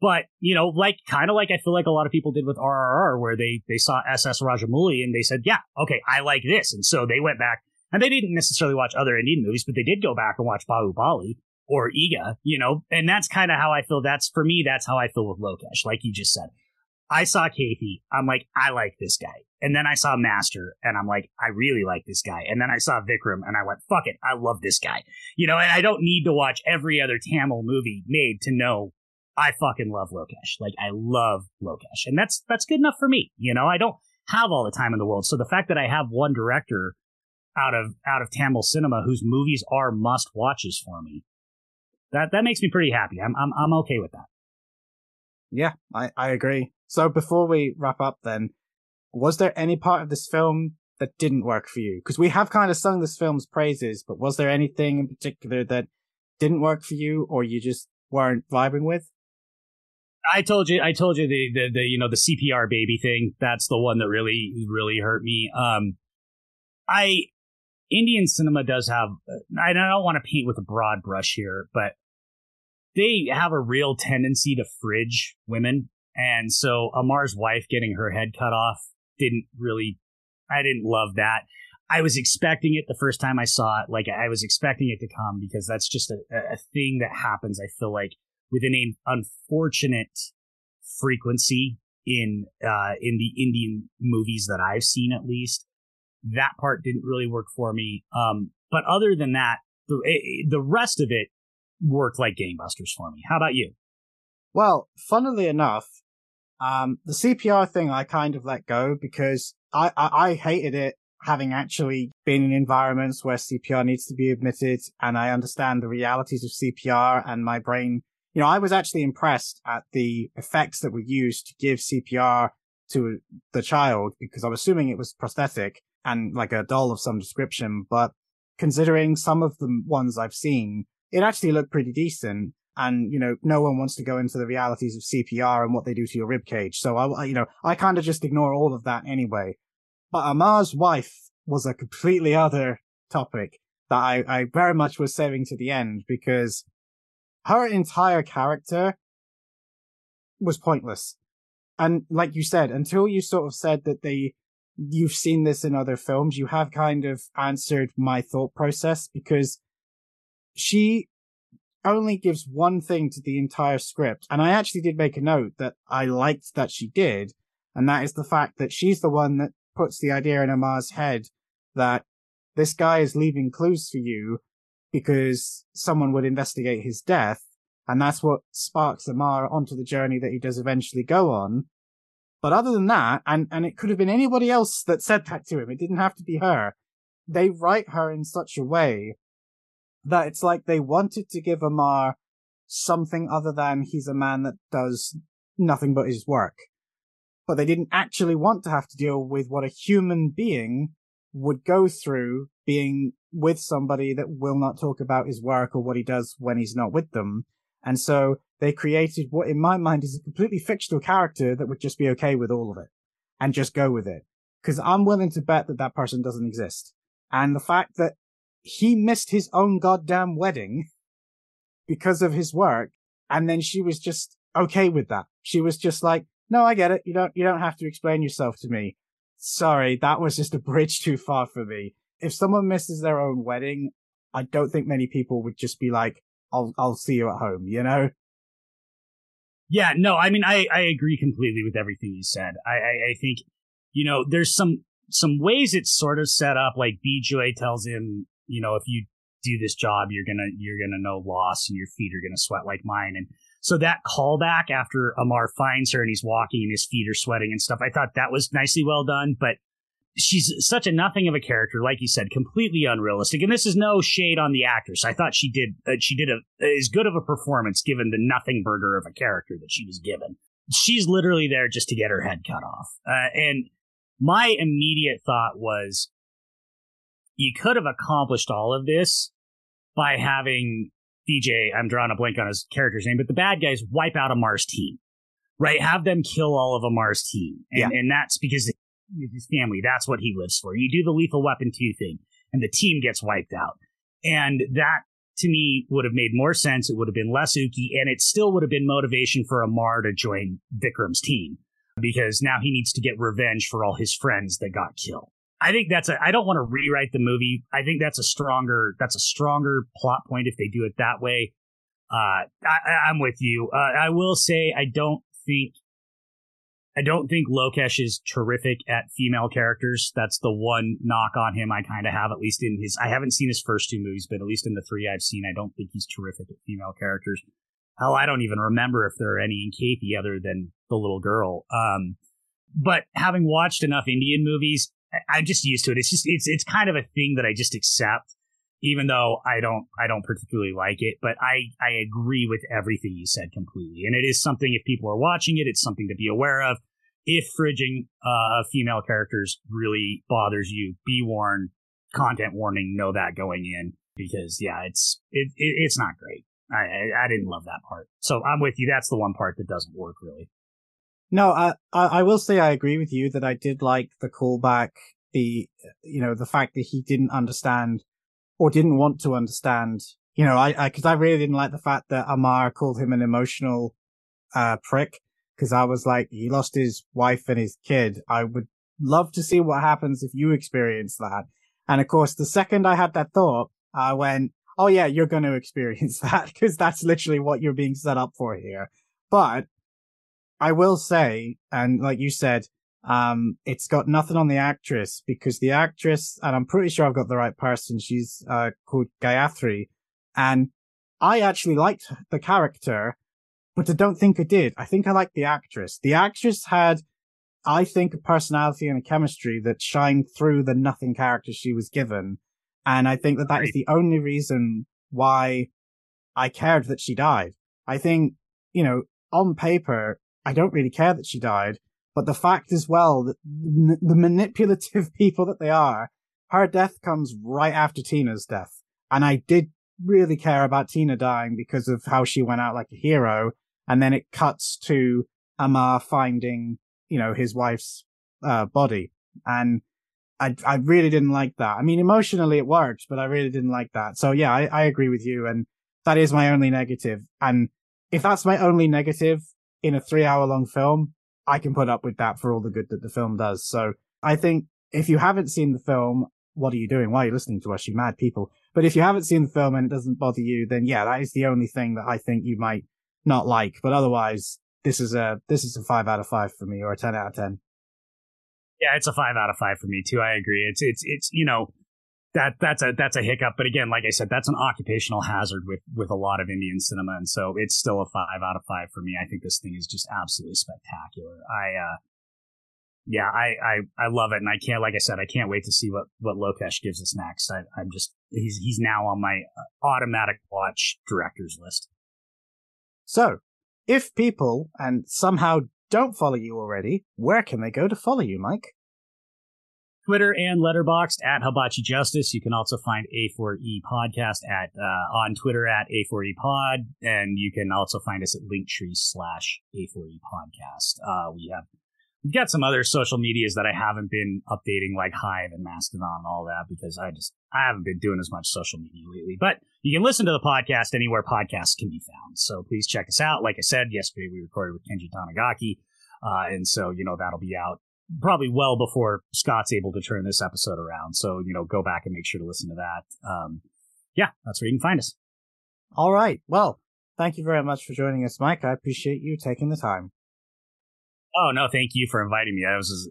but you know, like kind of like I feel like a lot of people did with RRR, where they they saw SS Rajamouli and they said, "Yeah, okay, I like this," and so they went back and they didn't necessarily watch other Indian movies, but they did go back and watch Baahubali or Eega, you know, and that's kind of how I feel. That's for me, that's how I feel with Lokesh, like you just said. I saw Kaithi, I'm like, I like this guy. And then I saw Master, and I'm like, I really like this guy. And then I saw Vikram, and I went, fuck it, I love this guy. You know, and I don't need to watch every other Tamil movie made to know I fucking love Lokesh. Like, I love Lokesh. And that's, that's good enough for me. You know, I don't have all the time in the world. So the fact that I have one director out of, out of Tamil cinema whose movies are must watches for me, that, that makes me pretty happy. I'm, I'm, I'm okay with that. Yeah, I, I agree. So before we wrap up then, was there any part of this film that didn't work for you? Because we have kind of sung this film's praises, but was there anything in particular that didn't work for you or you just weren't vibing with? I told you, I told you the, the, the, you know, the CPR baby thing. That's the one that really, really hurt me. Um, I, Indian cinema does have, I don't want to paint with a broad brush here, but they have a real tendency to fridge women. And so Amar's wife getting her head cut off didn't really, I didn't love that. I was expecting it the first time I saw it. Like I was expecting it to come because that's just a, a thing that happens. I feel like within an unfortunate frequency in, uh, in the Indian movies that I've seen at least. That part didn't really work for me. Um, but other than that, the, eh, the rest of it worked like gangbusters for me. How about you? Well, funnily enough, um, the CPR thing I kind of let go because I, I, I hated it having actually been in environments where CPR needs to be admitted and I understand the realities of CPR and my brain, you know, I was actually impressed at the effects that were used to give CPR to the child because I'm assuming it was prosthetic and like a doll of some description. But considering some of the ones I've seen, it actually looked pretty decent. And, you know, no one wants to go into the realities of CPR and what they do to your rib cage. So I, you know, I kind of just ignore all of that anyway. But Amar's wife was a completely other topic that I, I very much was saving to the end because her entire character was pointless. And like you said, until you sort of said that they, you've seen this in other films, you have kind of answered my thought process because she only gives one thing to the entire script. And I actually did make a note that I liked that she did. And that is the fact that she's the one that puts the idea in Amar's head that this guy is leaving clues for you because someone would investigate his death. And that's what sparks Amar onto the journey that he does eventually go on. But other than that, and, and it could have been anybody else that said that to him. It didn't have to be her. They write her in such a way that it's like they wanted to give Amar something other than he's a man that does nothing but his work. But they didn't actually want to have to deal with what a human being would go through being with somebody that will not talk about his work or what he does when he's not with them. And so they created what in my mind is a completely fictional character that would just be okay with all of it and just go with it. Cause I'm willing to bet that that person doesn't exist. And the fact that he missed his own goddamn wedding because of his work. And then she was just okay with that. She was just like, no, I get it. You don't, you don't have to explain yourself to me. Sorry. That was just a bridge too far for me. If someone misses their own wedding, I don't think many people would just be like, I'll, I'll see you at home, you know? Yeah, no, I mean, I, I agree completely with everything you said. I, I, I think, you know, there's some, some ways it's sort of set up, like Bijoy tells him, you know, if you do this job, you're gonna you're gonna know loss and your feet are gonna sweat like mine. And so that callback after Amar finds her and he's walking and his feet are sweating and stuff, I thought that was nicely well done. But she's such a nothing of a character, like you said, completely unrealistic. And this is no shade on the actress. I thought she did uh, she did a as good of a performance given the nothing burger of a character that she was given. She's literally there just to get her head cut off. Uh, and my immediate thought was you could have accomplished all of this by having DJ, I'm drawing a blank on his character's name, but the bad guys wipe out Amar's team, right? Have them kill all of Amar's team. And, Yeah. and that's because his family, that's what he lives for. You do the lethal weapon 2 thing and the team gets wiped out. And that to me would have made more sense. It would have been less ooky and it still would have been motivation for Amar to join Vikram's team because now he needs to get revenge for all his friends that got killed. I think that's a, I don't want to rewrite the movie. I think that's a stronger, that's a stronger plot point if they do it that way. Uh, I, I- I'm with you. Uh, I will say I don't think, I don't think Lokesh is terrific at female characters. That's the one knock on him I kind of have, at least in his, I haven't seen his first two movies, but at least in the three I've seen, I don't think he's terrific at female characters. Hell, I don't even remember if there are any in Kaithi other than the little girl. Um, but having watched enough Indian movies, I- I'm just used to it. It's just it's it's kind of a thing that I just accept, even though I don't I don't particularly like it. But I I agree with everything you said completely, and it is something if people are watching it, it's something to be aware of. If fridging uh, female characters really bothers you, be warned. Content warning. Know that going in because yeah, it's it, it it's not great. I, I I didn't love that part. So I'm with you. That's the one part that doesn't work really. No, I, I I will say I agree with you that I did like the callback, the you know the fact that he didn't understand or didn't want to understand. You know, I I because I really didn't like the fact that Amar called him an emotional uh prick because I was like he lost his wife and his kid. I would love to see what happens if you experience that. And of course, the second I had that thought, I went, "Oh yeah, you're going to experience that because that's literally what you're being set up for here." But I will say, and like you said, um, it's got nothing on the actress because the actress, and I'm pretty sure I've got the right person. She's uh, called Gayatri, and I actually liked the character, but I don't think I did. I think I liked the actress. The actress had, I think, a personality and a chemistry that shined through the nothing character she was given, and I think that that is the only reason why I cared that she died. I think, you know, on paper, I don't really care that she died, but the fact as well that the manipulative people that they are, her death comes right after Tina's death. And I did really care about Tina dying because of how she went out like a hero. And then it cuts to Amar finding, you know, his wife's, uh, body. And I, I really didn't like that. I mean, emotionally it worked, but I really didn't like that. So yeah, I, I agree with you. And that is my only negative. And if that's my only negative in a three hour long film, I can put up with that for all the good that the film does. So I think if you haven't seen the film, what are you doing? Why are you listening to us? You mad people. But if you haven't seen the film and it doesn't bother you, then yeah, that is the only thing that I think you might not like. But otherwise, this is a, this is a five out of five for me or a 10 out of 10. Yeah, it's a five out of five for me too. I agree. It's it's it's you know that that's a that's a hiccup. But again, like I said, that's an occupational hazard with with a lot of Indian cinema, and so it's still a five out of five for me. I think this thing is just absolutely spectacular. I uh yeah, I I I love it, and I can't like I said, I can't wait to see what what Lokesh gives us next. I, I'm just he's he's now on my uh, automatic watch directors list. So if people and somehow don't follow you already, where can they go to follow you, Mike? Twitter and Letterboxd at Hibachi Justice. You can also find A4E Podcast at uh, on Twitter at A4E Pod, and you can also find us at Linktree slash A4E Podcast. Uh, we have got some other social medias that I haven't been updating, like Hive and Mastodon and all that, because I just I haven't been doing as much social media lately. But you can listen to the podcast anywhere podcasts can be found. So please check us out. Like I said, yesterday we recorded with Kenji Tanigaki, uh, and so you know that'll be out probably well before Scott's able to turn this episode around. So, you know, go back and make sure to listen to that. Um, yeah, that's where you can find us. All right. Well, thank you very much for joining us, Mike. I appreciate you taking the time. Oh, no, thank you for inviting me. I was, just,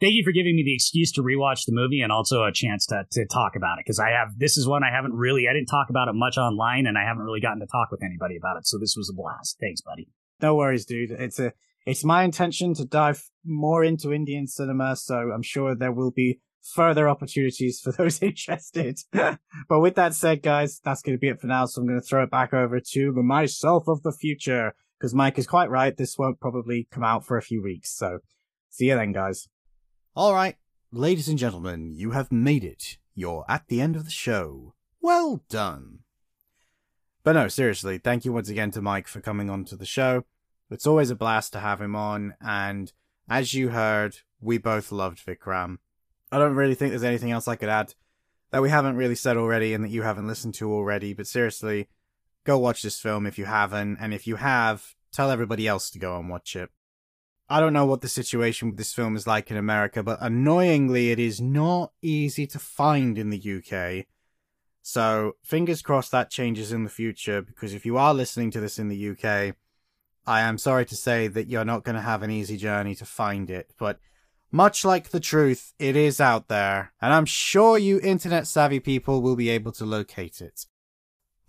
thank you for giving me the excuse to rewatch the movie and also a chance to, to talk about it. Cause I have, this is one I haven't really, I didn't talk about it much online and I haven't really gotten to talk with anybody about it. So this was a blast. Thanks, buddy. No worries, dude. It's a, it's my intention to dive more into Indian cinema, so I'm sure there will be further opportunities for those interested. but with that said, guys, that's going to be it for now. So I'm going to throw it back over to the myself of the future because Mike is quite right. This won't probably come out for a few weeks. So see you then, guys. All right, ladies and gentlemen, you have made it. You're at the end of the show. Well done. But no, seriously, thank you once again to Mike for coming on to the show. It's always a blast to have him on, and as you heard, we both loved Vikram. I don't really think there's anything else I could add that we haven't really said already and that you haven't listened to already, but seriously, go watch this film if you haven't, and if you have, tell everybody else to go and watch it. I don't know what the situation with this film is like in America, but annoyingly, it is not easy to find in the UK. So, fingers crossed that changes in the future, because if you are listening to this in the UK, I am sorry to say that you're not going to have an easy journey to find it, but much like the truth, it is out there, and I'm sure you internet savvy people will be able to locate it.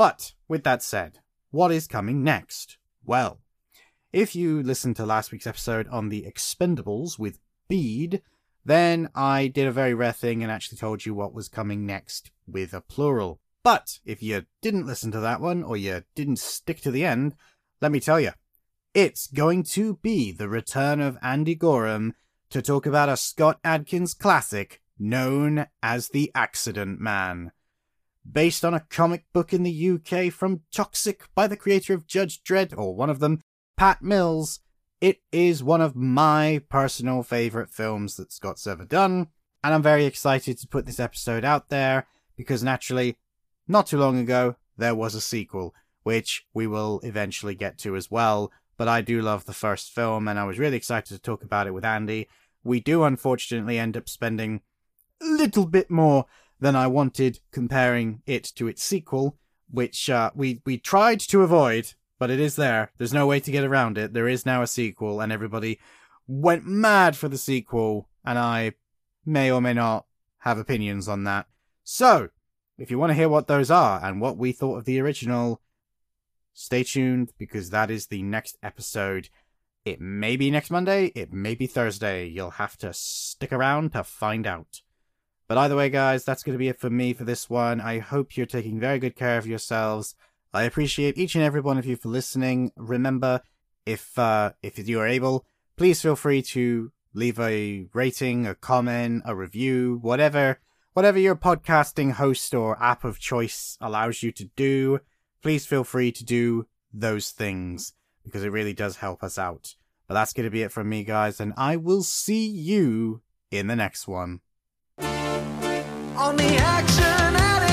But, with that said, what is coming next? Well, if you listened to last week's episode on the Expendables with Bede, then I did a very rare thing and actually told you what was coming next with a plural. But if you didn't listen to that one, or you didn't stick to the end, let me tell you, it's going to be the return of Andy Gorham to talk about a Scott Adkins classic known as The Accident Man. Based on a comic book in the UK from Toxic by the creator of Judge Dredd, or one of them, Pat Mills, it is one of my personal favourite films that Scott's ever done, and I'm very excited to put this episode out there because naturally, not too long ago, there was a sequel, which we will eventually get to as well. But I do love the first film, and I was really excited to talk about it with Andy. We do unfortunately end up spending a little bit more than I wanted comparing it to its sequel, which uh, we we tried to avoid but it is there. There's no way to get around it. There is now a sequel, and everybody went mad for the sequel, and I may or may not have opinions on that. So, if you want to hear what those are and what we thought of the original, stay tuned because that is the next episode. It may be next Monday, it may be Thursday. You'll have to stick around to find out. But either way, guys, that's going to be it for me for this one. I hope you're taking very good care of yourselves. I appreciate each and every one of you for listening. Remember, if uh, if you are able, please feel free to leave a rating, a comment, a review, whatever whatever your podcasting host or app of choice allows you to do. Please feel free to do those things because it really does help us out. But that's going to be it from me, guys, and I will see you in the next one. On the Action Addicts Podcast.